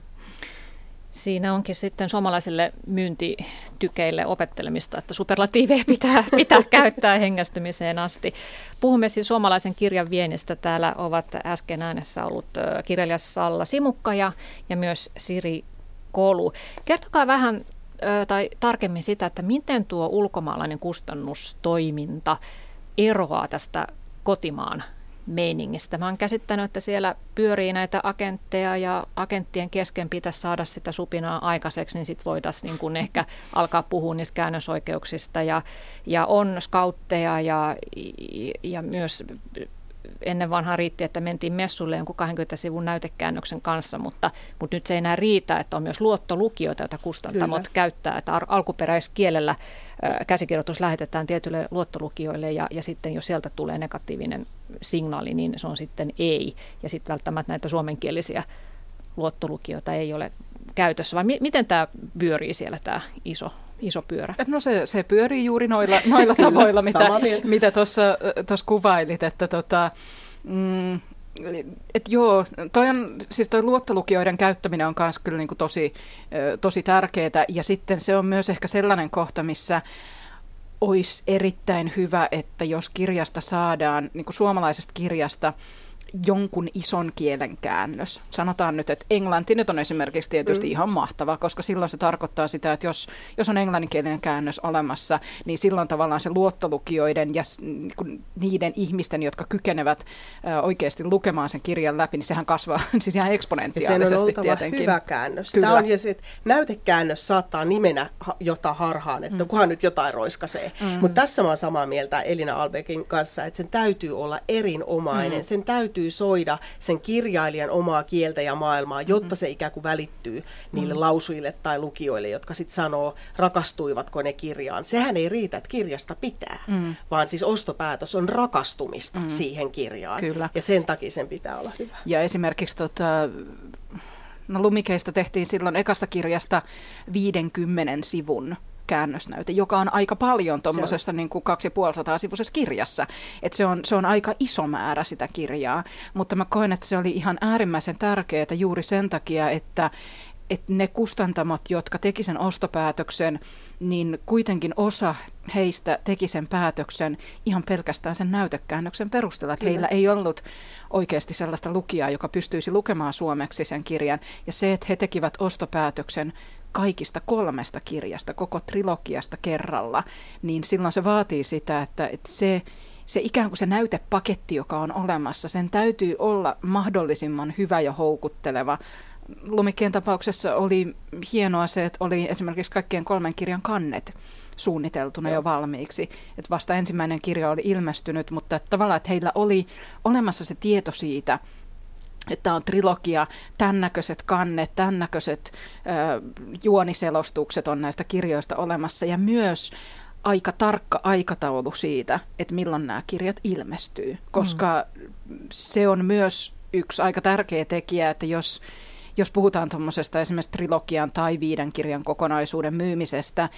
Siinä onkin sitten suomalaisille myyntitykeille opettelemista, että superlatiiveja pitää, pitää käyttää hengästymiseen asti. Puhumme siis suomalaisen kirjan viennistä. Täällä ovat äsken äänessä ollut kirjailija Salla Simukka ja, ja myös Siri Kolu. Kertokaa vähän tai tarkemmin sitä, että miten tuo ulkomaalainen kustannustoiminta eroaa tästä kotimaan meiningistä. Mä oon käsittänyt, että siellä pyörii näitä agentteja ja agenttien kesken pitäisi saada sitä supinaa aikaiseksi, niin sitten voitaisiin niin ehkä alkaa puhua niistä käännösoikeuksista ja, ja on skautteja ja, ja myös ennen vanhaa riitti, että mentiin messulle jonkun 20 sivun näytekäännöksen kanssa, mutta, mutta nyt se ei enää riitä, että on myös luottolukijoita, joita kustantamot Kyllä. käyttää, että alkuperäiskielellä käsikirjoitus lähetetään tietyille luottolukijoille ja, ja sitten jos sieltä tulee negatiivinen signaali, niin se on sitten ei. Ja sitten välttämättä näitä suomenkielisiä luottolukijoita ei ole käytössä, vai mi- miten tämä pyörii siellä tämä iso iso pyörä? No se, se pyörii juuri noilla, noilla tavoilla, mitä, mitä tuossa kuvailit, että tota, mm, et joo, toi on, siis toi luottolukijoiden käyttäminen on myös kyllä niin kuin tosi, tosi tärkeää ja sitten se on myös ehkä sellainen kohta, missä olisi erittäin hyvä, että jos kirjasta saadaan, niin kuin suomalaisesta kirjasta, jonkun ison kielen käännös. Sanotaan nyt, että englanti nyt on esimerkiksi tietysti mm. ihan mahtava, koska silloin se tarkoittaa sitä, että jos, jos on englanninkielinen käännös olemassa, niin silloin tavallaan se luottolukijoiden ja niin niiden ihmisten, jotka kykenevät oikeasti lukemaan sen kirjan läpi, niin sehän kasvaa siis ihan eksponentiaalisesti ja sen on oltava tietenkin. hyvä käännös. Kyllä. Tämä on, ja sit, näytekäännös saattaa nimenä jota harhaan, että mm. kunhan nyt jotain roiskasee. Mm. Mutta tässä mä oon samaa mieltä Elina Albekin kanssa, että sen täytyy olla erinomainen, mm. sen täytyy täytyy soida sen kirjailijan omaa kieltä ja maailmaa, jotta se ikään kuin välittyy niille mm. lausujille tai lukijoille, jotka sitten sanoo, rakastuivatko ne kirjaan. Sehän ei riitä, että kirjasta pitää, mm. vaan siis ostopäätös on rakastumista mm. siihen kirjaan. Kyllä. Ja sen takia sen pitää olla hyvä. Ja esimerkiksi tota, no Lumikeista tehtiin silloin ekasta kirjasta 50 sivun käännösnäyte, joka on aika paljon tuommoisessa niin kuin 250 sivuisessa kirjassa. Et se, on, se on aika iso määrä sitä kirjaa, mutta mä koen, että se oli ihan äärimmäisen tärkeää juuri sen takia, että että ne kustantamot, jotka teki sen ostopäätöksen, niin kuitenkin osa heistä teki sen päätöksen ihan pelkästään sen näytekäännöksen perusteella. Että heillä ei ollut oikeasti sellaista lukijaa, joka pystyisi lukemaan suomeksi sen kirjan. Ja se, että he tekivät ostopäätöksen kaikista kolmesta kirjasta, koko trilogiasta kerralla, niin silloin se vaatii sitä, että, että se, se ikään kuin se näytepaketti, joka on olemassa, sen täytyy olla mahdollisimman hyvä ja houkutteleva Lumikkien tapauksessa oli hienoa se, että oli esimerkiksi kaikkien kolmen kirjan kannet suunniteltuna Joo. jo valmiiksi. Että vasta ensimmäinen kirja oli ilmestynyt, mutta että tavallaan, että heillä oli olemassa se tieto siitä, että on trilogia, tämän näköiset kannet, tämän näköiset äh, juoniselostukset on näistä kirjoista olemassa ja myös aika tarkka aikataulu siitä, että milloin nämä kirjat ilmestyy, koska mm. se on myös yksi aika tärkeä tekijä, että jos jos puhutaan tuommoisesta esimerkiksi trilogian tai viiden kirjan kokonaisuuden myymisestä,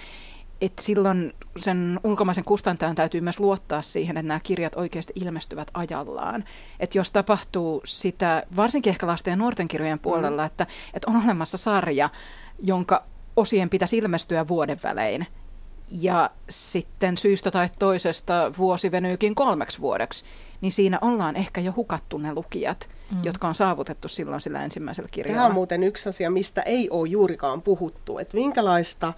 että silloin sen ulkomaisen kustantajan täytyy myös luottaa siihen, että nämä kirjat oikeasti ilmestyvät ajallaan. Että jos tapahtuu sitä, varsinkin ehkä lasten ja nuorten kirjojen puolella, mm. että, että on olemassa sarja, jonka osien pitäisi ilmestyä vuoden välein, ja sitten syystä tai toisesta vuosi venyykin kolmeksi vuodeksi, niin siinä ollaan ehkä jo hukattu ne lukijat, mm. jotka on saavutettu silloin sillä ensimmäisellä kirjalla. Tämä on muuten yksi asia, mistä ei ole juurikaan puhuttu, että minkälaista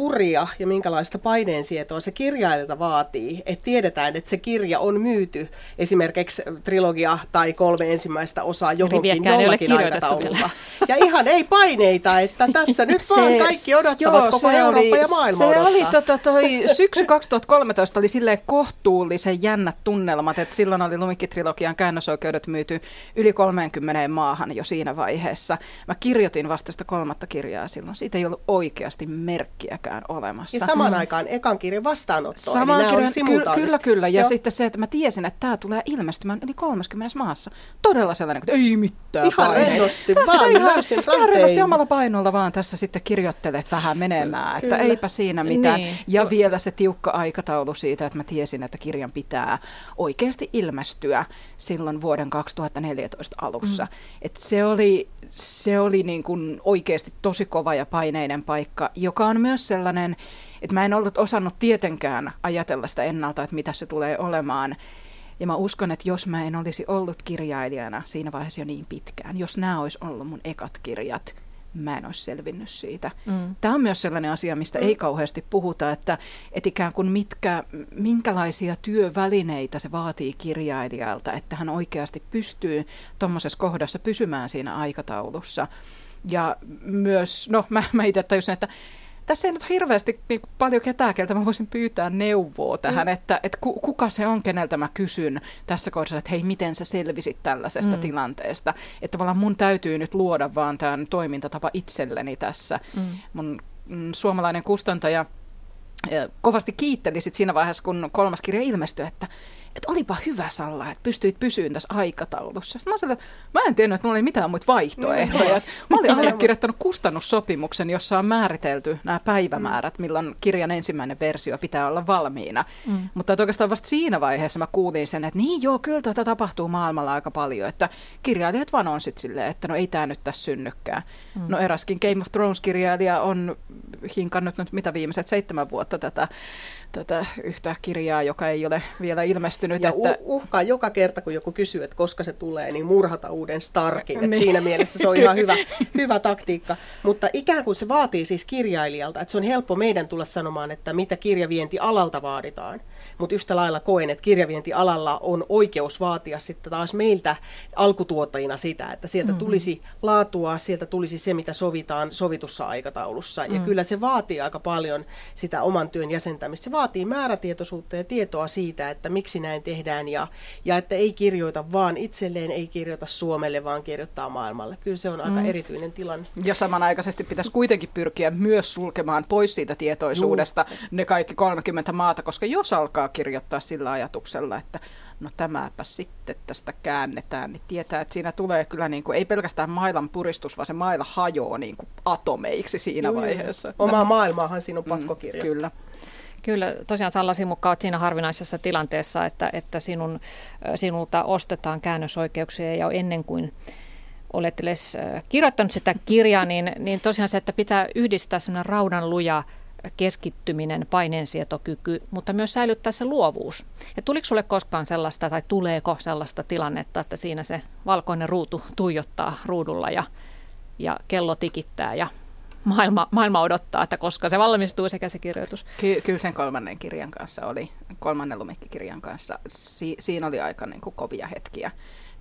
kuria ja minkälaista paineensietoa se kirjailijalta vaatii, että tiedetään, että se kirja on myyty esimerkiksi trilogia tai kolme ensimmäistä osaa johonkin jollakin aikataululla. Ja ihan ei paineita, että tässä nyt se, vaan kaikki odottavat, joo, koko Eurooppa oli, ja maailma Se odottaa. oli tota, toi syksy 2013 oli silleen kohtuullisen jännät tunnelmat, että silloin oli Lumikki-trilogian käännösoikeudet myyty yli 30 maahan jo siinä vaiheessa. Mä kirjoitin vasta sitä kolmatta kirjaa silloin. Siitä ei ollut oikeasti merkkiäkään vieläkään olemassa. Ja samaan mm. aikaan ekan kirjan vastaanotto, samaan eli kirjan, ky- Kyllä, kyllä. Ja Joo. sitten se, että mä tiesin, että tämä tulee ilmestymään yli 30 maassa. Todella sellainen, että ei mitään Ihan rennosti, vaan ihan, ihan rennosti omalla painolla vaan tässä sitten kirjoittelet vähän menemään. Kyllä. Että eipä siinä mitään. Niin. Ja vielä se tiukka aikataulu siitä, että mä tiesin, että kirjan pitää oikeasti ilmestyä silloin vuoden 2014 alussa. Mm. Et se oli, se oli niin kuin oikeasti tosi kova ja paineinen paikka, joka on myös sellainen, että mä en ollut osannut tietenkään ajatella sitä ennalta, että mitä se tulee olemaan. Ja mä uskon, että jos mä en olisi ollut kirjailijana siinä vaiheessa jo niin pitkään, jos nämä olisi ollut mun ekat kirjat, mä en olisi selvinnyt siitä. Mm. Tämä on myös sellainen asia, mistä mm. ei kauheasti puhuta, että, että ikään kuin mitkä, minkälaisia työvälineitä se vaatii kirjailijalta, että hän oikeasti pystyy tuommoisessa kohdassa pysymään siinä aikataulussa. Ja myös, no mä, mä itse tajusin, että tässä ei nyt hirveästi niin paljon ketään, keltä mä voisin pyytää neuvoa tähän, mm. että, että kuka se on, keneltä mä kysyn tässä kohdassa, että hei, miten sä selvisit tällaisesta mm. tilanteesta. Että tavallaan mun täytyy nyt luoda vaan tämän toimintatapa itselleni tässä. Mm. Mun mm, suomalainen kustantaja kovasti kiitteli sit siinä vaiheessa, kun kolmas kirja ilmestyi, että että olipa hyvä Salla, että pystyit pysyyn tässä aikataulussa. Sitten mä, sanoin, että mä en tiennyt, että mulla oli mitään muita vaihtoehtoja. Niin, mä olin allekirjoittanut kustannussopimuksen, jossa on määritelty nämä päivämäärät, milloin kirjan ensimmäinen versio pitää olla valmiina. Mm. Mutta oikeastaan vasta siinä vaiheessa mä kuulin sen, että niin joo, kyllä tätä tapahtuu maailmalla aika paljon. Että kirjailijat vaan on sitten silleen, että no ei tämä nyt tässä synnykään. Mm. No eräskin Game of Thrones-kirjailija on hinkannut nyt mitä viimeiset seitsemän vuotta tätä, tätä yhtä kirjaa, joka ei ole vielä ilmestynyt. Ja että... uhkaa joka kerta, kun joku kysyy, että koska se tulee, niin murhata uuden Starkin. Niin. siinä mielessä se on ihan hyvä, hyvä taktiikka. Mutta ikään kuin se vaatii siis kirjailijalta, että se on helppo meidän tulla sanomaan, että mitä kirjavienti alalta vaaditaan mutta yhtä lailla koen, että kirjavientialalla on oikeus vaatia sitten taas meiltä alkutuottajina sitä, että sieltä mm-hmm. tulisi laatua, sieltä tulisi se, mitä sovitaan sovitussa aikataulussa. Mm. Ja kyllä se vaatii aika paljon sitä oman työn jäsentämistä. Se vaatii määrätietoisuutta ja tietoa siitä, että miksi näin tehdään ja, ja että ei kirjoita vaan itselleen, ei kirjoita Suomelle, vaan kirjoittaa maailmalle. Kyllä se on aika mm. erityinen tilanne. Ja samanaikaisesti pitäisi kuitenkin pyrkiä myös sulkemaan pois siitä tietoisuudesta Juu. ne kaikki 30 maata, koska jos alkaa kirjoittaa sillä ajatuksella, että no tämäpä sitten tästä käännetään, niin tietää, että siinä tulee kyllä niin kuin, ei pelkästään mailan puristus, vaan se maila hajoaa niin kuin atomeiksi siinä Juu, vaiheessa. Omaa maailmaahan siinä on pakko mm, Kyllä. Kyllä, tosiaan Salla Simukka olet siinä harvinaisessa tilanteessa, että, että sinun, sinulta ostetaan käännösoikeuksia ja ennen kuin olet edes kirjoittanut sitä kirjaa, niin, niin tosiaan se, että pitää yhdistää sellainen raudan luja keskittyminen, paineensietokyky, mutta myös säilyttää se luovuus. Ja tuliko sulle koskaan sellaista, tai tuleeko sellaista tilannetta, että siinä se valkoinen ruutu tuijottaa ruudulla ja, ja kello tikittää ja maailma, maailma odottaa, että koska se valmistuu sekä se kirjoitus. Ky- kyllä sen kolmannen kirjan kanssa oli, kolmannen lumikkikirjan kanssa, si- siinä oli aika niin kuin kovia hetkiä.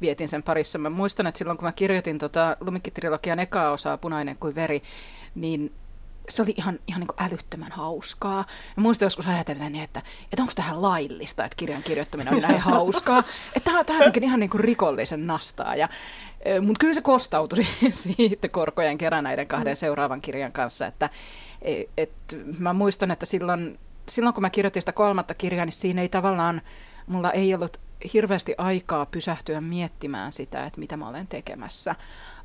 Vietin sen parissa. Mä muistan, että silloin kun mä kirjoitin tota Lumikkitrilogian ekaa osaa, Punainen kuin veri, niin se oli ihan, ihan niin älyttömän hauskaa. Ja muistan joskus ajatellen, että, että onko tähän laillista, että kirjan kirjoittaminen on näin hauskaa. Että tämä on ihan niin kuin rikollisen nastaa. Ja, mutta kyllä se kostautui siitä korkojen kerran näiden kahden mm. seuraavan kirjan kanssa. Että, et, et, mä muistan, että silloin, silloin kun mä kirjoitin sitä kolmatta kirjaa, niin siinä ei tavallaan, mulla ei ollut hirveästi aikaa pysähtyä miettimään sitä, että mitä mä olen tekemässä,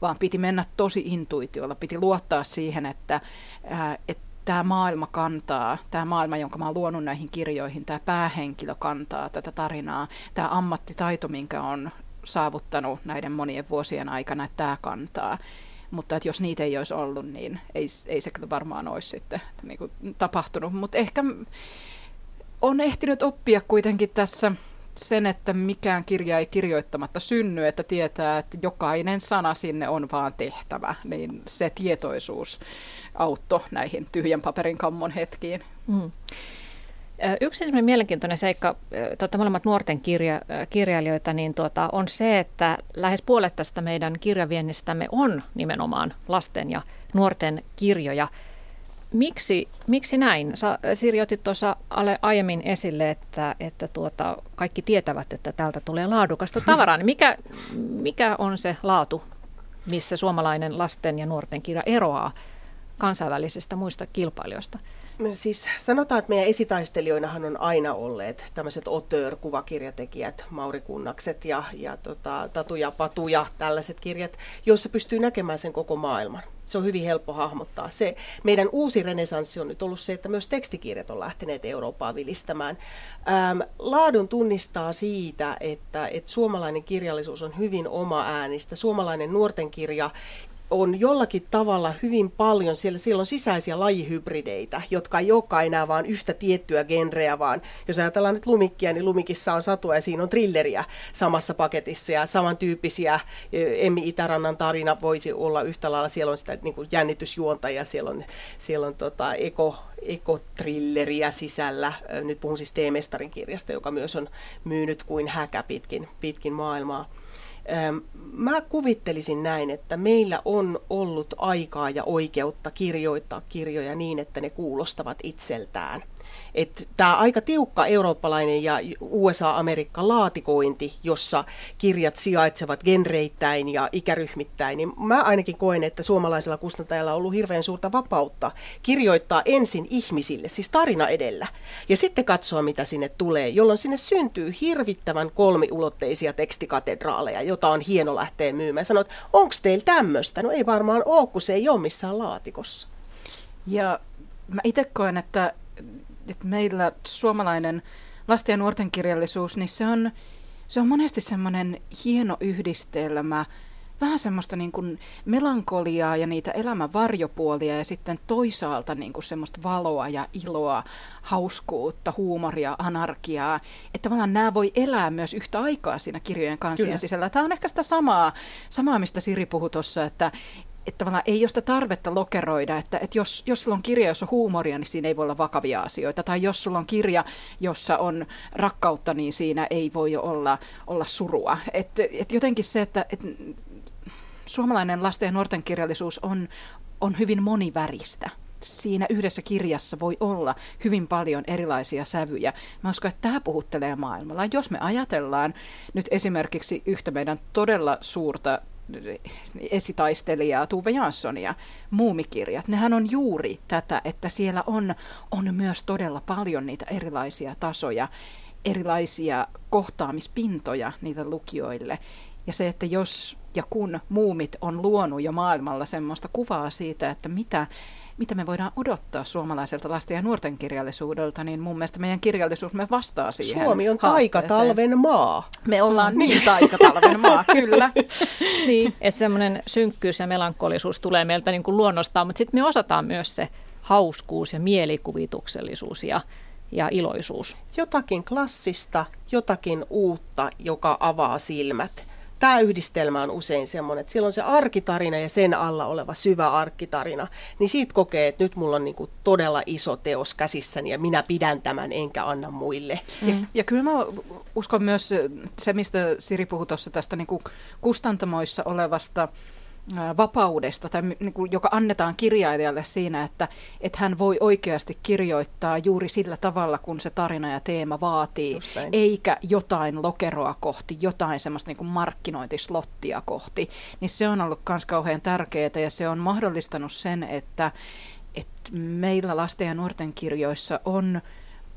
vaan piti mennä tosi intuitiolla, piti luottaa siihen, että, ää, että tämä maailma kantaa, tämä maailma, jonka mä oon luonut näihin kirjoihin, tämä päähenkilö kantaa tätä tarinaa, tämä ammattitaito, minkä on saavuttanut näiden monien vuosien aikana, että tämä kantaa. Mutta että jos niitä ei olisi ollut, niin ei, ei se kyllä varmaan olisi sitten niin kuin, tapahtunut. Mutta ehkä on ehtinyt oppia kuitenkin tässä sen, että mikään kirja ei kirjoittamatta synny, että tietää, että jokainen sana sinne on vaan tehtävä, niin se tietoisuus auttoi näihin tyhjän paperin kammon hetkiin. Mm. Yksi mielenkiintoinen seikka, tuota, molemmat nuorten kirja, kirjailijoita, niin tuota, on se, että lähes puolet tästä meidän kirjaviennistämme on nimenomaan lasten ja nuorten kirjoja. Miksi, miksi näin? Sä, Siri, otit tuossa aiemmin esille, että, että tuota, kaikki tietävät, että täältä tulee laadukasta tavaraa. Niin mikä, mikä on se laatu, missä suomalainen lasten ja nuorten kirja eroaa kansainvälisistä muista kilpailijoista? Siis sanotaan, että meidän esitaistelijoinahan on aina olleet tämmöiset auteur-kuvakirjatekijät, Mauri Kunnakset ja, ja tota, Tatu ja Patu ja tällaiset kirjat, joissa pystyy näkemään sen koko maailman. Se on hyvin helppo hahmottaa. Se, meidän uusi renesanssi on nyt ollut se, että myös tekstikirjat on lähteneet Eurooppaan vilistämään. Ähm, laadun tunnistaa siitä, että, että suomalainen kirjallisuus on hyvin oma äänistä. Suomalainen nuorten kirja on jollakin tavalla hyvin paljon, siellä, siellä on sisäisiä lajihybrideitä, jotka ei olekaan enää vain yhtä tiettyä genreä, vaan jos ajatellaan nyt lumikkia, niin lumikissa on satua ja siinä on trilleriä samassa paketissa ja samantyyppisiä. Emmi Itärannan tarina voisi olla yhtä lailla, siellä on sitä niin kuin jännitysjuonta ja siellä on, siellä on tota, eko, ekotrilleriä sisällä. Nyt puhun siis T-mestarin kirjasta, joka myös on myynyt kuin häkä pitkin, pitkin maailmaa. Mä kuvittelisin näin, että meillä on ollut aikaa ja oikeutta kirjoittaa kirjoja niin, että ne kuulostavat itseltään – että tämä aika tiukka eurooppalainen ja USA-Amerikka laatikointi, jossa kirjat sijaitsevat genreittäin ja ikäryhmittäin, niin mä ainakin koen, että suomalaisella kustantajalla on ollut hirveän suurta vapautta kirjoittaa ensin ihmisille, siis tarina edellä, ja sitten katsoa, mitä sinne tulee, jolloin sinne syntyy hirvittävän kolmiulotteisia tekstikatedraaleja, jota on hieno lähteä myymään. Sanoit, onko teillä tämmöistä? No ei varmaan ole, kun se ei ole missään laatikossa. Ja mä itse koen, että että meillä suomalainen lasten ja nuorten kirjallisuus, niin se on, se on monesti semmoinen hieno yhdistelmä, vähän semmoista niin kuin melankoliaa ja niitä elämän varjopuolia ja sitten toisaalta niin kuin semmoista valoa ja iloa, hauskuutta, huumoria, anarkiaa. Että tavallaan nämä voi elää myös yhtä aikaa siinä kirjojen kansien sisällä. Tämä on ehkä sitä samaa, samaa mistä Siri puhui tuossa, että, että tavallaan ei ole sitä tarvetta lokeroida, että, että jos, jos sulla on kirja, jossa on huumoria, niin siinä ei voi olla vakavia asioita. Tai jos sulla on kirja, jossa on rakkautta, niin siinä ei voi olla, olla surua. Et, et jotenkin se, että et, suomalainen lasten ja nuorten kirjallisuus on, on hyvin moniväristä siinä yhdessä kirjassa voi olla hyvin paljon erilaisia sävyjä. Mä uskon, että tämä puhuttelee maailmalla. Jos me ajatellaan nyt esimerkiksi yhtä meidän todella suurta esitaistelijaa Tuve Janssonia, muumikirjat, nehän on juuri tätä, että siellä on, on myös todella paljon niitä erilaisia tasoja. erilaisia kohtaamispintoja niille lukijoille. Ja se, että jos ja kun muumit on luonut jo maailmalla semmoista kuvaa siitä, että mitä mitä me voidaan odottaa suomalaiselta lasten ja nuorten kirjallisuudelta, niin mun mielestä meidän kirjallisuus me vastaa siihen Suomi on taikatalven maa. Me ollaan niin taikatalven maa, kyllä. niin, että semmoinen synkkyys ja melankolisuus tulee meiltä niin kuin luonnostaan, mutta sitten me osataan myös se hauskuus ja mielikuvituksellisuus ja, ja iloisuus. Jotakin klassista, jotakin uutta, joka avaa silmät tämä yhdistelmä on usein semmoinen, että siellä on se arkitarina ja sen alla oleva syvä arkitarina, niin siitä kokee, että nyt mulla on niin kuin todella iso teos käsissäni ja minä pidän tämän enkä anna muille. Mm. Ja, ja kyllä mä uskon myös se, mistä Siri puhui tuossa tästä niin kuin kustantamoissa olevasta vapaudesta, tai niin kuin, joka annetaan kirjailijalle siinä, että, että hän voi oikeasti kirjoittaa juuri sillä tavalla, kun se tarina ja teema vaatii, eikä jotain lokeroa kohti, jotain semmoista niin kuin markkinointislottia kohti, niin se on ollut myös kauhean tärkeää, ja se on mahdollistanut sen, että, että meillä lasten ja nuorten kirjoissa on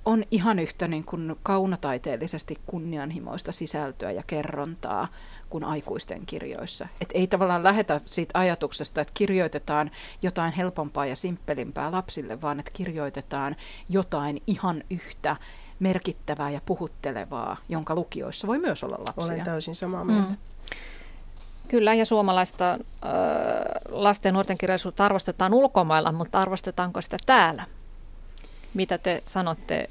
on ihan yhtä niin kuin kaunotaiteellisesti kunnianhimoista sisältöä ja kerrontaa kuin aikuisten kirjoissa. Et ei tavallaan lähetä siitä ajatuksesta, että kirjoitetaan jotain helpompaa ja simppelimpää lapsille, vaan että kirjoitetaan jotain ihan yhtä merkittävää ja puhuttelevaa, jonka lukijoissa voi myös olla lapsia. Olen täysin samaa mieltä. Mm. Kyllä, ja suomalaista äh, lasten ja nuorten kirjallisuutta arvostetaan ulkomailla, mutta arvostetaanko sitä täällä? Mitä te sanotte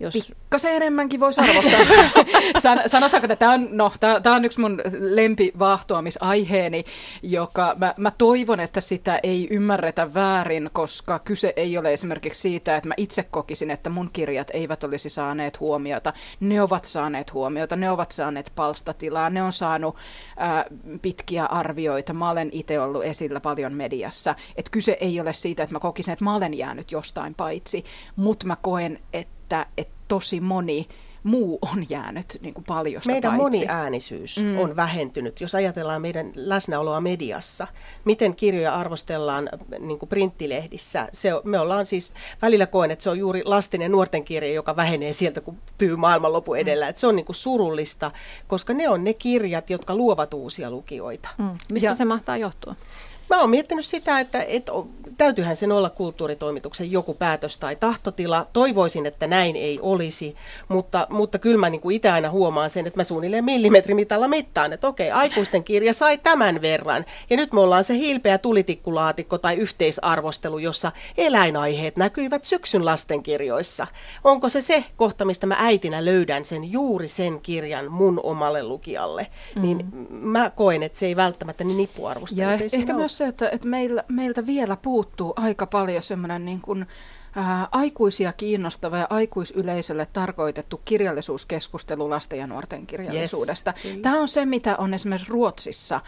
jos... Pikkasen enemmänkin voisi arvostaa. San, sanotaanko, että tämä on, no, on yksi mun lempivahtoamisaiheeni, joka mä, mä toivon, että sitä ei ymmärretä väärin, koska kyse ei ole esimerkiksi siitä, että mä itse kokisin, että mun kirjat eivät olisi saaneet huomiota. Ne ovat saaneet huomiota, ne ovat saaneet palstatilaa, ne on saanut ää, pitkiä arvioita. Mä olen itse ollut esillä paljon mediassa. Että kyse ei ole siitä, että mä kokisin, että mä olen jäänyt jostain paitsi, mutta mä koen, että että, että tosi moni muu on jäänyt niin kuin paljosta Meidän paitsi. moniäänisyys mm. on vähentynyt, jos ajatellaan meidän läsnäoloa mediassa. Miten kirjoja arvostellaan niin kuin printtilehdissä. Se, me ollaan siis, välillä koen, että se on juuri lasten ja nuorten kirja, joka vähenee sieltä, kun pyy maailmanlopu mm. edellä. Mm. Että se on niin kuin surullista, koska ne on ne kirjat, jotka luovat uusia lukijoita. Mm. Mistä ja, se mahtaa johtua? Mä oon miettinyt sitä, että, että täytyyhän sen olla kulttuuritoimituksen joku päätös tai tahtotila. Toivoisin, että näin ei olisi, mutta, mutta kyllä mä niin itse aina huomaan sen, että mä suunnilleen millimetrimitalla mittaan, että okei, aikuisten kirja sai tämän verran. Ja nyt me ollaan se hilpeä tulitikkulaatikko tai yhteisarvostelu, jossa eläinaiheet näkyivät syksyn lastenkirjoissa. Onko se se kohta, mistä mä äitinä löydän sen juuri sen kirjan mun omalle lukijalle? Mm. Niin mä koen, että se ei välttämättä niin nippuarvostelu. Ja ehkä myös se, että, että meillä, meiltä vielä puuttuu aika paljon semmoinen niin kuin, ää, aikuisia kiinnostava ja aikuisyleisölle tarkoitettu kirjallisuuskeskustelu lasten ja nuorten kirjallisuudesta. Yes, Tämä on se, mitä on esimerkiksi Ruotsissa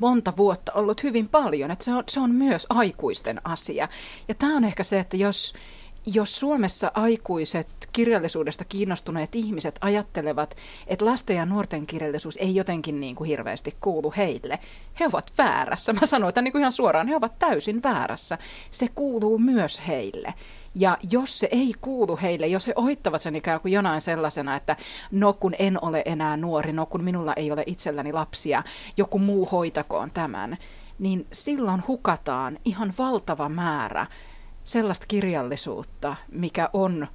monta vuotta ollut hyvin paljon, että se on, se on myös aikuisten asia. Ja tämä on ehkä se, että jos jos Suomessa aikuiset kirjallisuudesta kiinnostuneet ihmiset ajattelevat, että lasten ja nuorten kirjallisuus ei jotenkin niin kuin hirveästi kuulu heille, he ovat väärässä. Mä sanoin että niin kuin ihan suoraan, he ovat täysin väärässä. Se kuuluu myös heille. Ja jos se ei kuulu heille, jos he ohittavat sen ikään kuin jonain sellaisena, että no kun en ole enää nuori, no kun minulla ei ole itselläni lapsia, joku muu hoitakoon tämän, niin silloin hukataan ihan valtava määrä sellaista kirjallisuutta, mikä on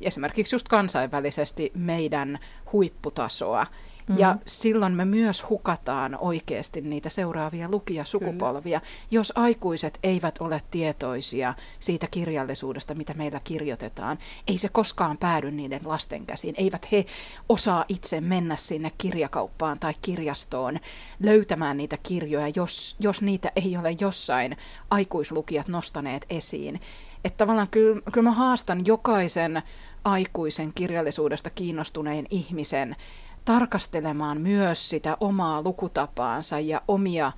esimerkiksi just kansainvälisesti meidän huipputasoa. Mm-hmm. Ja silloin me myös hukataan oikeasti niitä seuraavia lukijasukupolvia, Kyllä. jos aikuiset eivät ole tietoisia siitä kirjallisuudesta, mitä meillä kirjoitetaan. Ei se koskaan päädy niiden lasten käsiin. Eivät he osaa itse mennä sinne kirjakauppaan tai kirjastoon löytämään niitä kirjoja, jos, jos niitä ei ole jossain aikuislukijat nostaneet esiin. Että tavallaan kyllä, kyllä mä haastan jokaisen aikuisen kirjallisuudesta kiinnostuneen ihmisen tarkastelemaan myös sitä omaa lukutapaansa ja omia,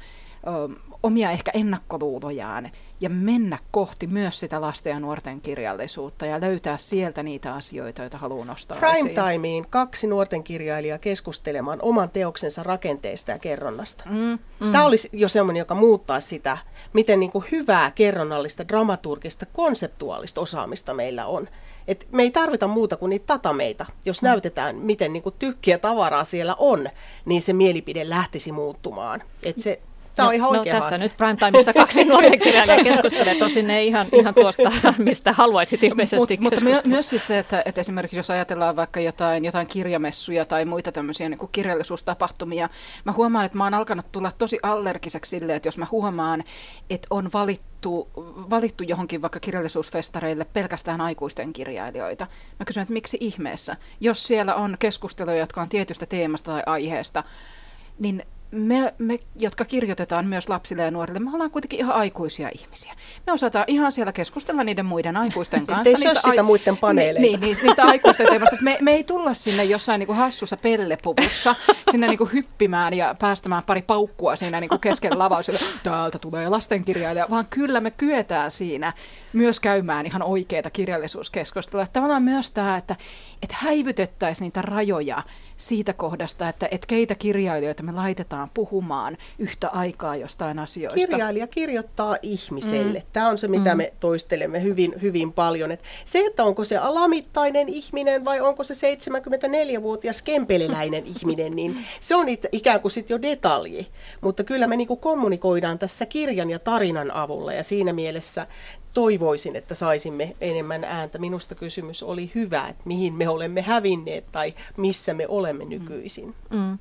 ö, omia ehkä ennakkoluulojaan ja mennä kohti myös sitä lasten ja nuorten kirjallisuutta ja löytää sieltä niitä asioita, joita haluaa nostaa Prime Timeen kaksi nuorten kirjailijaa keskustelemaan oman teoksensa rakenteista ja kerronnasta. Mm, mm. Tämä olisi jo semmoinen, joka muuttaa sitä, miten niin kuin hyvää kerronnallista, dramaturgista, konseptuaalista osaamista meillä on Et me ei tarvita muuta kuin niitä tatameita. Jos mm. näytetään, miten niin tykkiä tavaraa siellä on, niin se mielipide lähtisi muuttumaan. Et se, Tämä on ihan no, tässä haaste. nyt Primetimeissa kaksi nuorten kirjailijaa keskustelee, tosin ei ihan, ihan tuosta, mistä haluaisit ilmeisesti Mut, Mutta myös siis se, että, että esimerkiksi jos ajatellaan vaikka jotain, jotain kirjamessuja tai muita tämmöisiä niin kuin kirjallisuustapahtumia, mä huomaan, että mä oon alkanut tulla tosi allergiseksi sille, että jos mä huomaan, että on valittu valittu johonkin vaikka kirjallisuusfestareille pelkästään aikuisten kirjailijoita. Mä kysyn, että miksi ihmeessä? Jos siellä on keskusteluja, jotka on tietystä teemasta tai aiheesta, niin me, me, jotka kirjoitetaan myös lapsille ja nuorille, me ollaan kuitenkin ihan aikuisia ihmisiä. Me osataan ihan siellä keskustella niiden muiden aikuisten kanssa. Ei niistä sitä ai- muiden paneeleita. Niin, niin, niistä aikuisten teemasta. Me, me ei tulla sinne jossain niin kuin hassussa pellepuvussa sinne niin kuin hyppimään ja päästämään pari paukkua siinä niin kuin kesken lavausilla. Täältä tulee lastenkirjailija, vaan kyllä me kyetään siinä myös käymään ihan oikeita kirjallisuuskeskustelua. Tavallaan myös tämä, että, että häivytettäisiin niitä rajoja siitä kohdasta, että, että keitä kirjailijoita me laitetaan puhumaan yhtä aikaa jostain asioista. Kirjailija kirjoittaa ihmiselle. Mm. Tämä on se, mitä mm. me toistelemme hyvin, hyvin paljon. Et se, että onko se alamittainen ihminen vai onko se 74-vuotias kempeleläinen ihminen, niin se on ikään kuin sitten jo detalji. Mutta kyllä me niinku kommunikoidaan tässä kirjan ja tarinan avulla ja siinä mielessä toivoisin, että saisimme enemmän ääntä. Minusta kysymys oli hyvä, että mihin me olemme hävinneet tai missä me olemme nykyisin. Mm.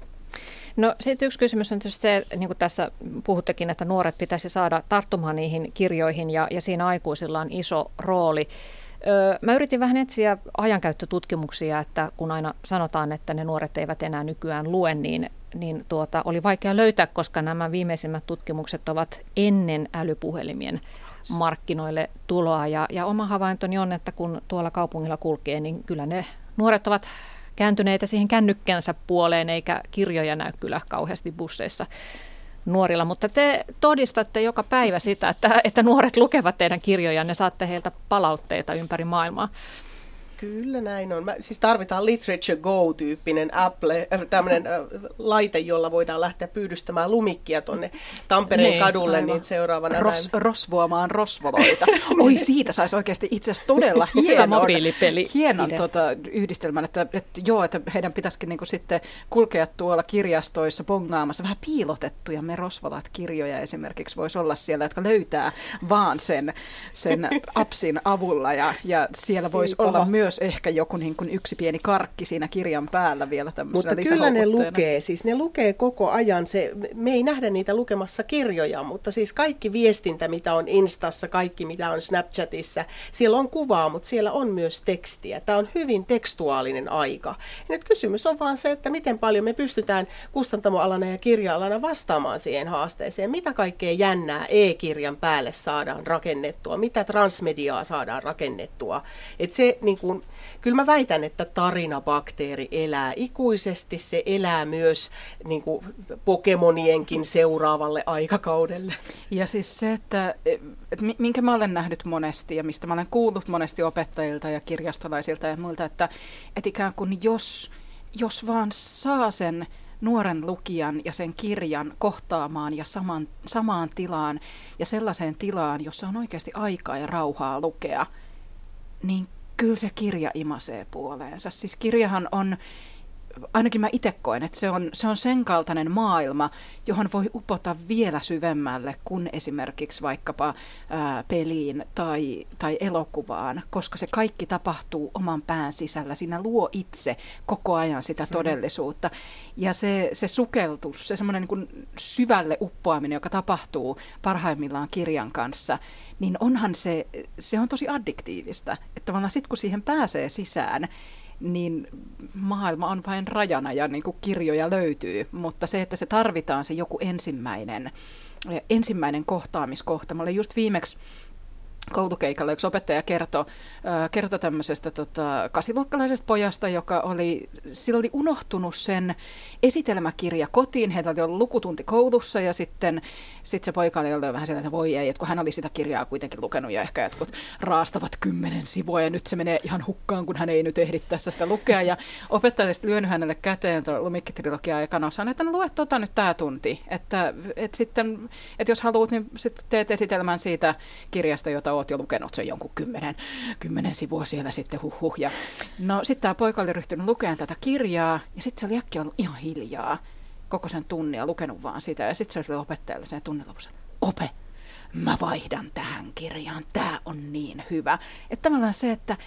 No sitten yksi kysymys on tietysti se, niin kuin tässä puhuttekin, että nuoret pitäisi saada tarttumaan niihin kirjoihin ja, ja siinä aikuisilla on iso rooli. Öö, mä yritin vähän etsiä ajankäyttötutkimuksia, että kun aina sanotaan, että ne nuoret eivät enää nykyään lue, niin, niin tuota, oli vaikea löytää, koska nämä viimeisimmät tutkimukset ovat ennen älypuhelimien markkinoille tuloa. Ja, ja oma havaintoni on, että kun tuolla kaupungilla kulkee, niin kyllä ne nuoret ovat kääntyneitä siihen kännykkänsä puoleen, eikä kirjoja näy kyllä kauheasti busseissa nuorilla, mutta te todistatte joka päivä sitä, että, että nuoret lukevat teidän kirjoja, ne saatte heiltä palautteita ympäri maailmaa. Kyllä näin on. Mä, siis tarvitaan Literature Go-tyyppinen Apple, äh, tämmöinen äh, laite, jolla voidaan lähteä pyydystämään lumikkia tuonne Tampereen niin, kadulle, aivan. niin seuraavana Ros, näin. Rosvoamaan rosvoloita. Oi, siitä saisi oikeasti itse asiassa todella hienon, mobiilipeli hienon tota, yhdistelmän, että, että joo, että heidän pitäisikin niinku sitten kulkea tuolla kirjastoissa bongaamassa vähän piilotettuja me rosvolat kirjoja esimerkiksi voisi olla siellä, jotka löytää vaan sen, sen appsin avulla ja, ja siellä voisi olla myös myös ehkä joku niin kuin yksi pieni karkki siinä kirjan päällä vielä Mutta kyllä ne lukee, siis ne lukee koko ajan. Se, me ei nähdä niitä lukemassa kirjoja, mutta siis kaikki viestintä, mitä on Instassa, kaikki mitä on Snapchatissa, siellä on kuvaa, mutta siellä on myös tekstiä. Tämä on hyvin tekstuaalinen aika. Ja nyt kysymys on vaan se, että miten paljon me pystytään kustantamoalana ja kirja-alana vastaamaan siihen haasteeseen. Mitä kaikkea jännää e-kirjan päälle saadaan rakennettua, mitä transmediaa saadaan rakennettua. että se niin kuin, kyllä mä väitän, että tarinabakteeri elää ikuisesti. Se elää myös niin kuin Pokemonienkin seuraavalle aikakaudelle. Ja siis se, että, että minkä mä olen nähnyt monesti ja mistä mä olen kuullut monesti opettajilta ja kirjastolaisilta ja muilta, että, että ikään kuin jos, jos vaan saa sen nuoren lukijan ja sen kirjan kohtaamaan ja saman, samaan tilaan ja sellaiseen tilaan, jossa on oikeasti aikaa ja rauhaa lukea, niin kyllä se kirja imasee puoleensa. Siis kirjahan on ainakin mä itse koen, että se on, se on sen kaltainen maailma, johon voi upota vielä syvemmälle kuin esimerkiksi vaikkapa ää, peliin tai, tai elokuvaan, koska se kaikki tapahtuu oman pään sisällä. Siinä luo itse koko ajan sitä mm-hmm. todellisuutta. Ja se, se sukeltus, se semmoinen niin syvälle uppoaminen, joka tapahtuu parhaimmillaan kirjan kanssa, niin onhan se, se on tosi addiktiivista. Että tavallaan sitten kun siihen pääsee sisään, niin maailma on vain rajana ja niin kuin kirjoja löytyy, mutta se, että se tarvitaan se joku ensimmäinen, ensimmäinen kohtaamiskohta. Mä olin just viimeksi koulukeikalla yksi opettaja kertoi, äh, kertoi tämmöisestä tota, kasiluokkalaisesta pojasta, joka oli, sillä oli unohtunut sen esitelmäkirja kotiin. Heillä oli ollut lukutunti koulussa ja sitten sit se poika oli ollut vähän sellainen, että voi ei, että kun hän oli sitä kirjaa kuitenkin lukenut ja ehkä jotkut raastavat kymmenen sivua ja nyt se menee ihan hukkaan, kun hän ei nyt ehdi tässä sitä lukea. Ja opettaja sitten lyönyt hänelle käteen lumikkitrilogiaa ja kanosan, että no lue tota nyt tämä tunti. Että, että sitten, että jos haluat, niin sitten teet esitelmän siitä kirjasta, jota oot jo lukenut sen jonkun kymmenen, kymmenen sivua siellä sitten, huh, huh. Ja no sitten tämä poika oli ryhtynyt lukemaan tätä kirjaa, ja sitten se oli äkkiä ollut ihan hiljaa koko sen tunnin ja lukenut vaan sitä. Ja sitten se oli opettajalle sen tunnin lopussa, ope, mä vaihdan tähän kirjaan, tämä on niin hyvä. Että tavallaan se, että,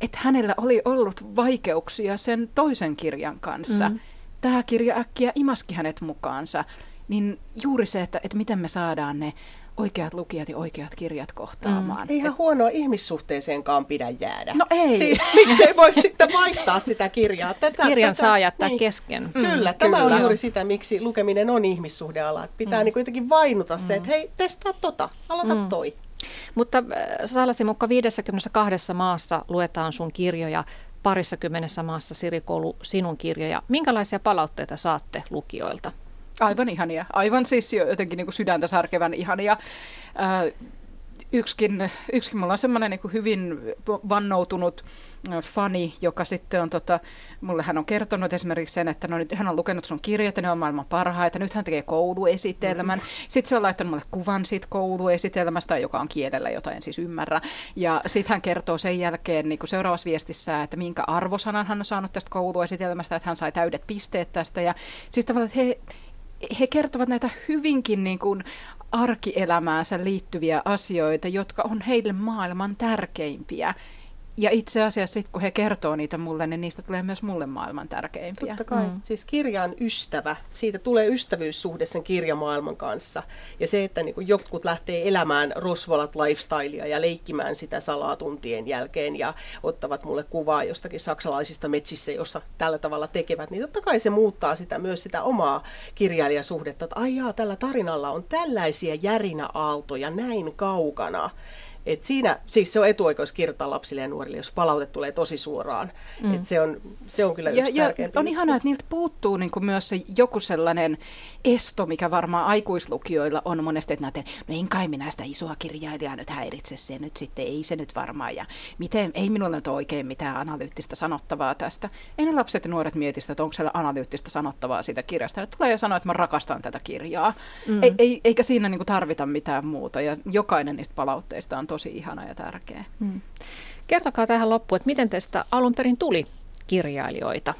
että hänellä oli ollut vaikeuksia sen toisen kirjan kanssa. Mm. Tämä kirja äkkiä imaski hänet mukaansa. Niin juuri se, että, että miten me saadaan ne oikeat lukijat ja oikeat kirjat kohtaamaan. Mm. Eihän Et... huonoa ihmissuhteeseenkaan pidä jäädä. No ei. Siis miksei voi sitten vaihtaa sitä kirjaa? Tätä, Kirjan tätä, saa jättää niin. kesken. Mm, kyllä, mm, tämä kyllä. on juuri sitä, miksi lukeminen on ihmissuhdeala. Että pitää mm. niin jotenkin vainuta mm. se, että hei, testaa tota, aloita mm. toi. Mutta äh, Salasi Mukka, 52 maassa luetaan sun kirjoja, parissa kymmenessä maassa Sirikoulu sinun kirjoja. Minkälaisia palautteita saatte lukijoilta? Aivan ihania. Aivan siis jotenkin niin kuin sydäntä särkevän ihania. Äh, yksikin, yksikin mulla on semmoinen niin hyvin vannoutunut fani, joka sitten on, tota, mulle hän on kertonut esimerkiksi sen, että no nyt hän on lukenut sun kirjat ja ne on maailman parhaita, nyt hän tekee kouluesitelmän. Mm-hmm. Sitten se on laittanut mulle kuvan siitä kouluesitelmästä, joka on kielellä, jota en siis ymmärrä. Ja sitten hän kertoo sen jälkeen niin kuin seuraavassa viestissä, että minkä arvosanan hän on saanut tästä kouluesitelmästä, että hän sai täydet pisteet tästä. Ja siis tavallaan, että he, he kertovat näitä hyvinkin niin kuin arkielämäänsä liittyviä asioita, jotka on heille maailman tärkeimpiä. Ja itse asiassa sitten kun he kertoo niitä mulle, niin niistä tulee myös mulle maailman tärkeimpiä. Totta kai. Mm. Siis kirjan ystävä. Siitä tulee ystävyyssuhde sen kirjamaailman kanssa. Ja se, että niin jotkut lähtee elämään rosvolat lifestylea ja leikkimään sitä salatuntien jälkeen ja ottavat mulle kuvaa jostakin saksalaisista metsistä, jossa tällä tavalla tekevät, niin totta kai se muuttaa sitä myös sitä omaa kirjailijasuhdetta. Että ai jaa, tällä tarinalla on tällaisia järinä-aaltoja näin kaukana. Et siinä, siis se on etuoikeus kirjoittaa lapsille ja nuorille, jos palaute tulee tosi suoraan. Mm. Et se, on, se on kyllä yksi ja, ja on ihanaa, että niiltä puuttuu niin kuin myös se joku sellainen esto, mikä varmaan aikuislukijoilla on monesti, että näiden, no en kai minä sitä isoa kirjailijaa nyt häiritse se nyt sitten, ei se nyt varmaan. Ja miten, ei minulla nyt oikein mitään analyyttistä sanottavaa tästä. Ei ne lapset ja nuoret mieti sitä, että onko siellä analyyttistä sanottavaa siitä kirjasta. Ne tulee ja sanoo, että mä rakastan tätä kirjaa. Mm. Ei, ei, eikä siinä niin kuin tarvita mitään muuta. Ja jokainen niistä palautteista on tosi ihana ja tärkeä. Mm. Kertokaa tähän loppuun, että miten teistä alun perin tuli kirjailijoita?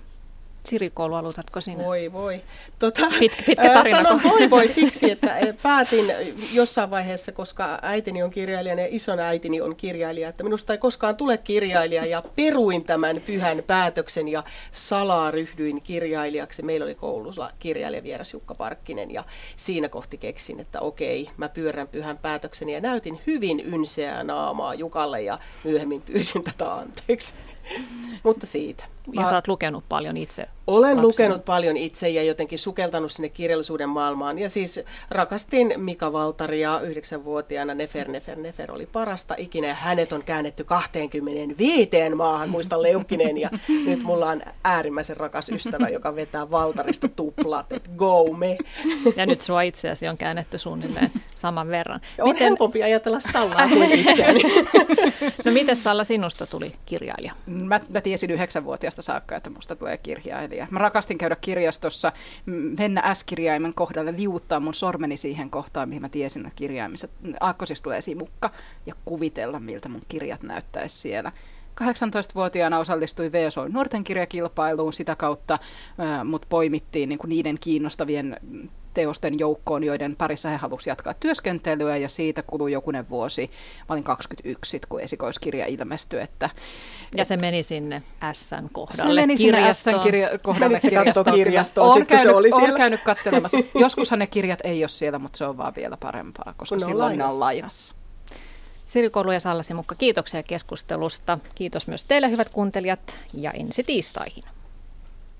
Sirikoulu, aloitatko sinä? Voi voi. Tota, pitkä, pitkä tarina. Sanon voi voi siksi, että päätin jossain vaiheessa, koska äitini on kirjailija ja ison äitini on kirjailija, että minusta ei koskaan tule kirjailija ja peruin tämän pyhän päätöksen ja salaa ryhdyin kirjailijaksi. Meillä oli koulussa kirjailija Vieras Jukka Parkkinen ja siinä kohti keksin, että okei, mä pyörän pyhän päätöksen ja näytin hyvin ynseää naamaa Jukalle ja myöhemmin pyysin tätä anteeksi. Mutta siitä. Ja sä oot lukenut paljon itse. Olen lapsena. lukenut paljon itse ja jotenkin sukeltanut sinne kirjallisuuden maailmaan. Ja siis rakastin Mika Valtaria yhdeksänvuotiaana. Nefer, Nefer, Nefer oli parasta ikinä. Hänet on käännetty 25 maahan, muista Leukkineen. Ja nyt mulla on äärimmäisen rakas ystävä, joka vetää Valtarista tuplat. Et go me! Ja nyt sua itseäsi on käännetty suunnilleen saman verran. Ja on miten... helpompi ajatella Sallaa kuin itseäni. no miten Salla sinusta tuli kirjailija? Mä, mä tiesin yhdeksänvuotiaasta saakka, että musta tulee kirjailija. Mä rakastin käydä kirjastossa, mennä S-kirjaimen kohdalle, liuttaa mun sormeni siihen kohtaan, mihin mä tiesin, että kirjaimissa aakkosista tulee simukka ja kuvitella, miltä mun kirjat näyttäisi siellä. 18-vuotiaana osallistui VSO nuorten kirjakilpailuun sitä kautta, mut poimittiin niin kuin niiden kiinnostavien teosten joukkoon, joiden parissa he halusivat jatkaa työskentelyä ja siitä kului jokunen vuosi. Mä olin 21 kun esikoiskirja ilmestyi. Että, ja se meni sinne SN kohdalle Se meni sinne SN kirja, kohdalle kirjastoon. kirjastoon olen käynyt, se oli siellä. käynyt katselemassa. Joskushan ne kirjat ei ole siellä, mutta se on vaan vielä parempaa, koska kun silloin ne on lainassa. Siri Koulu ja Sallasi Mukka, kiitoksia keskustelusta. Kiitos myös teille hyvät kuuntelijat ja ensi tiistaihin.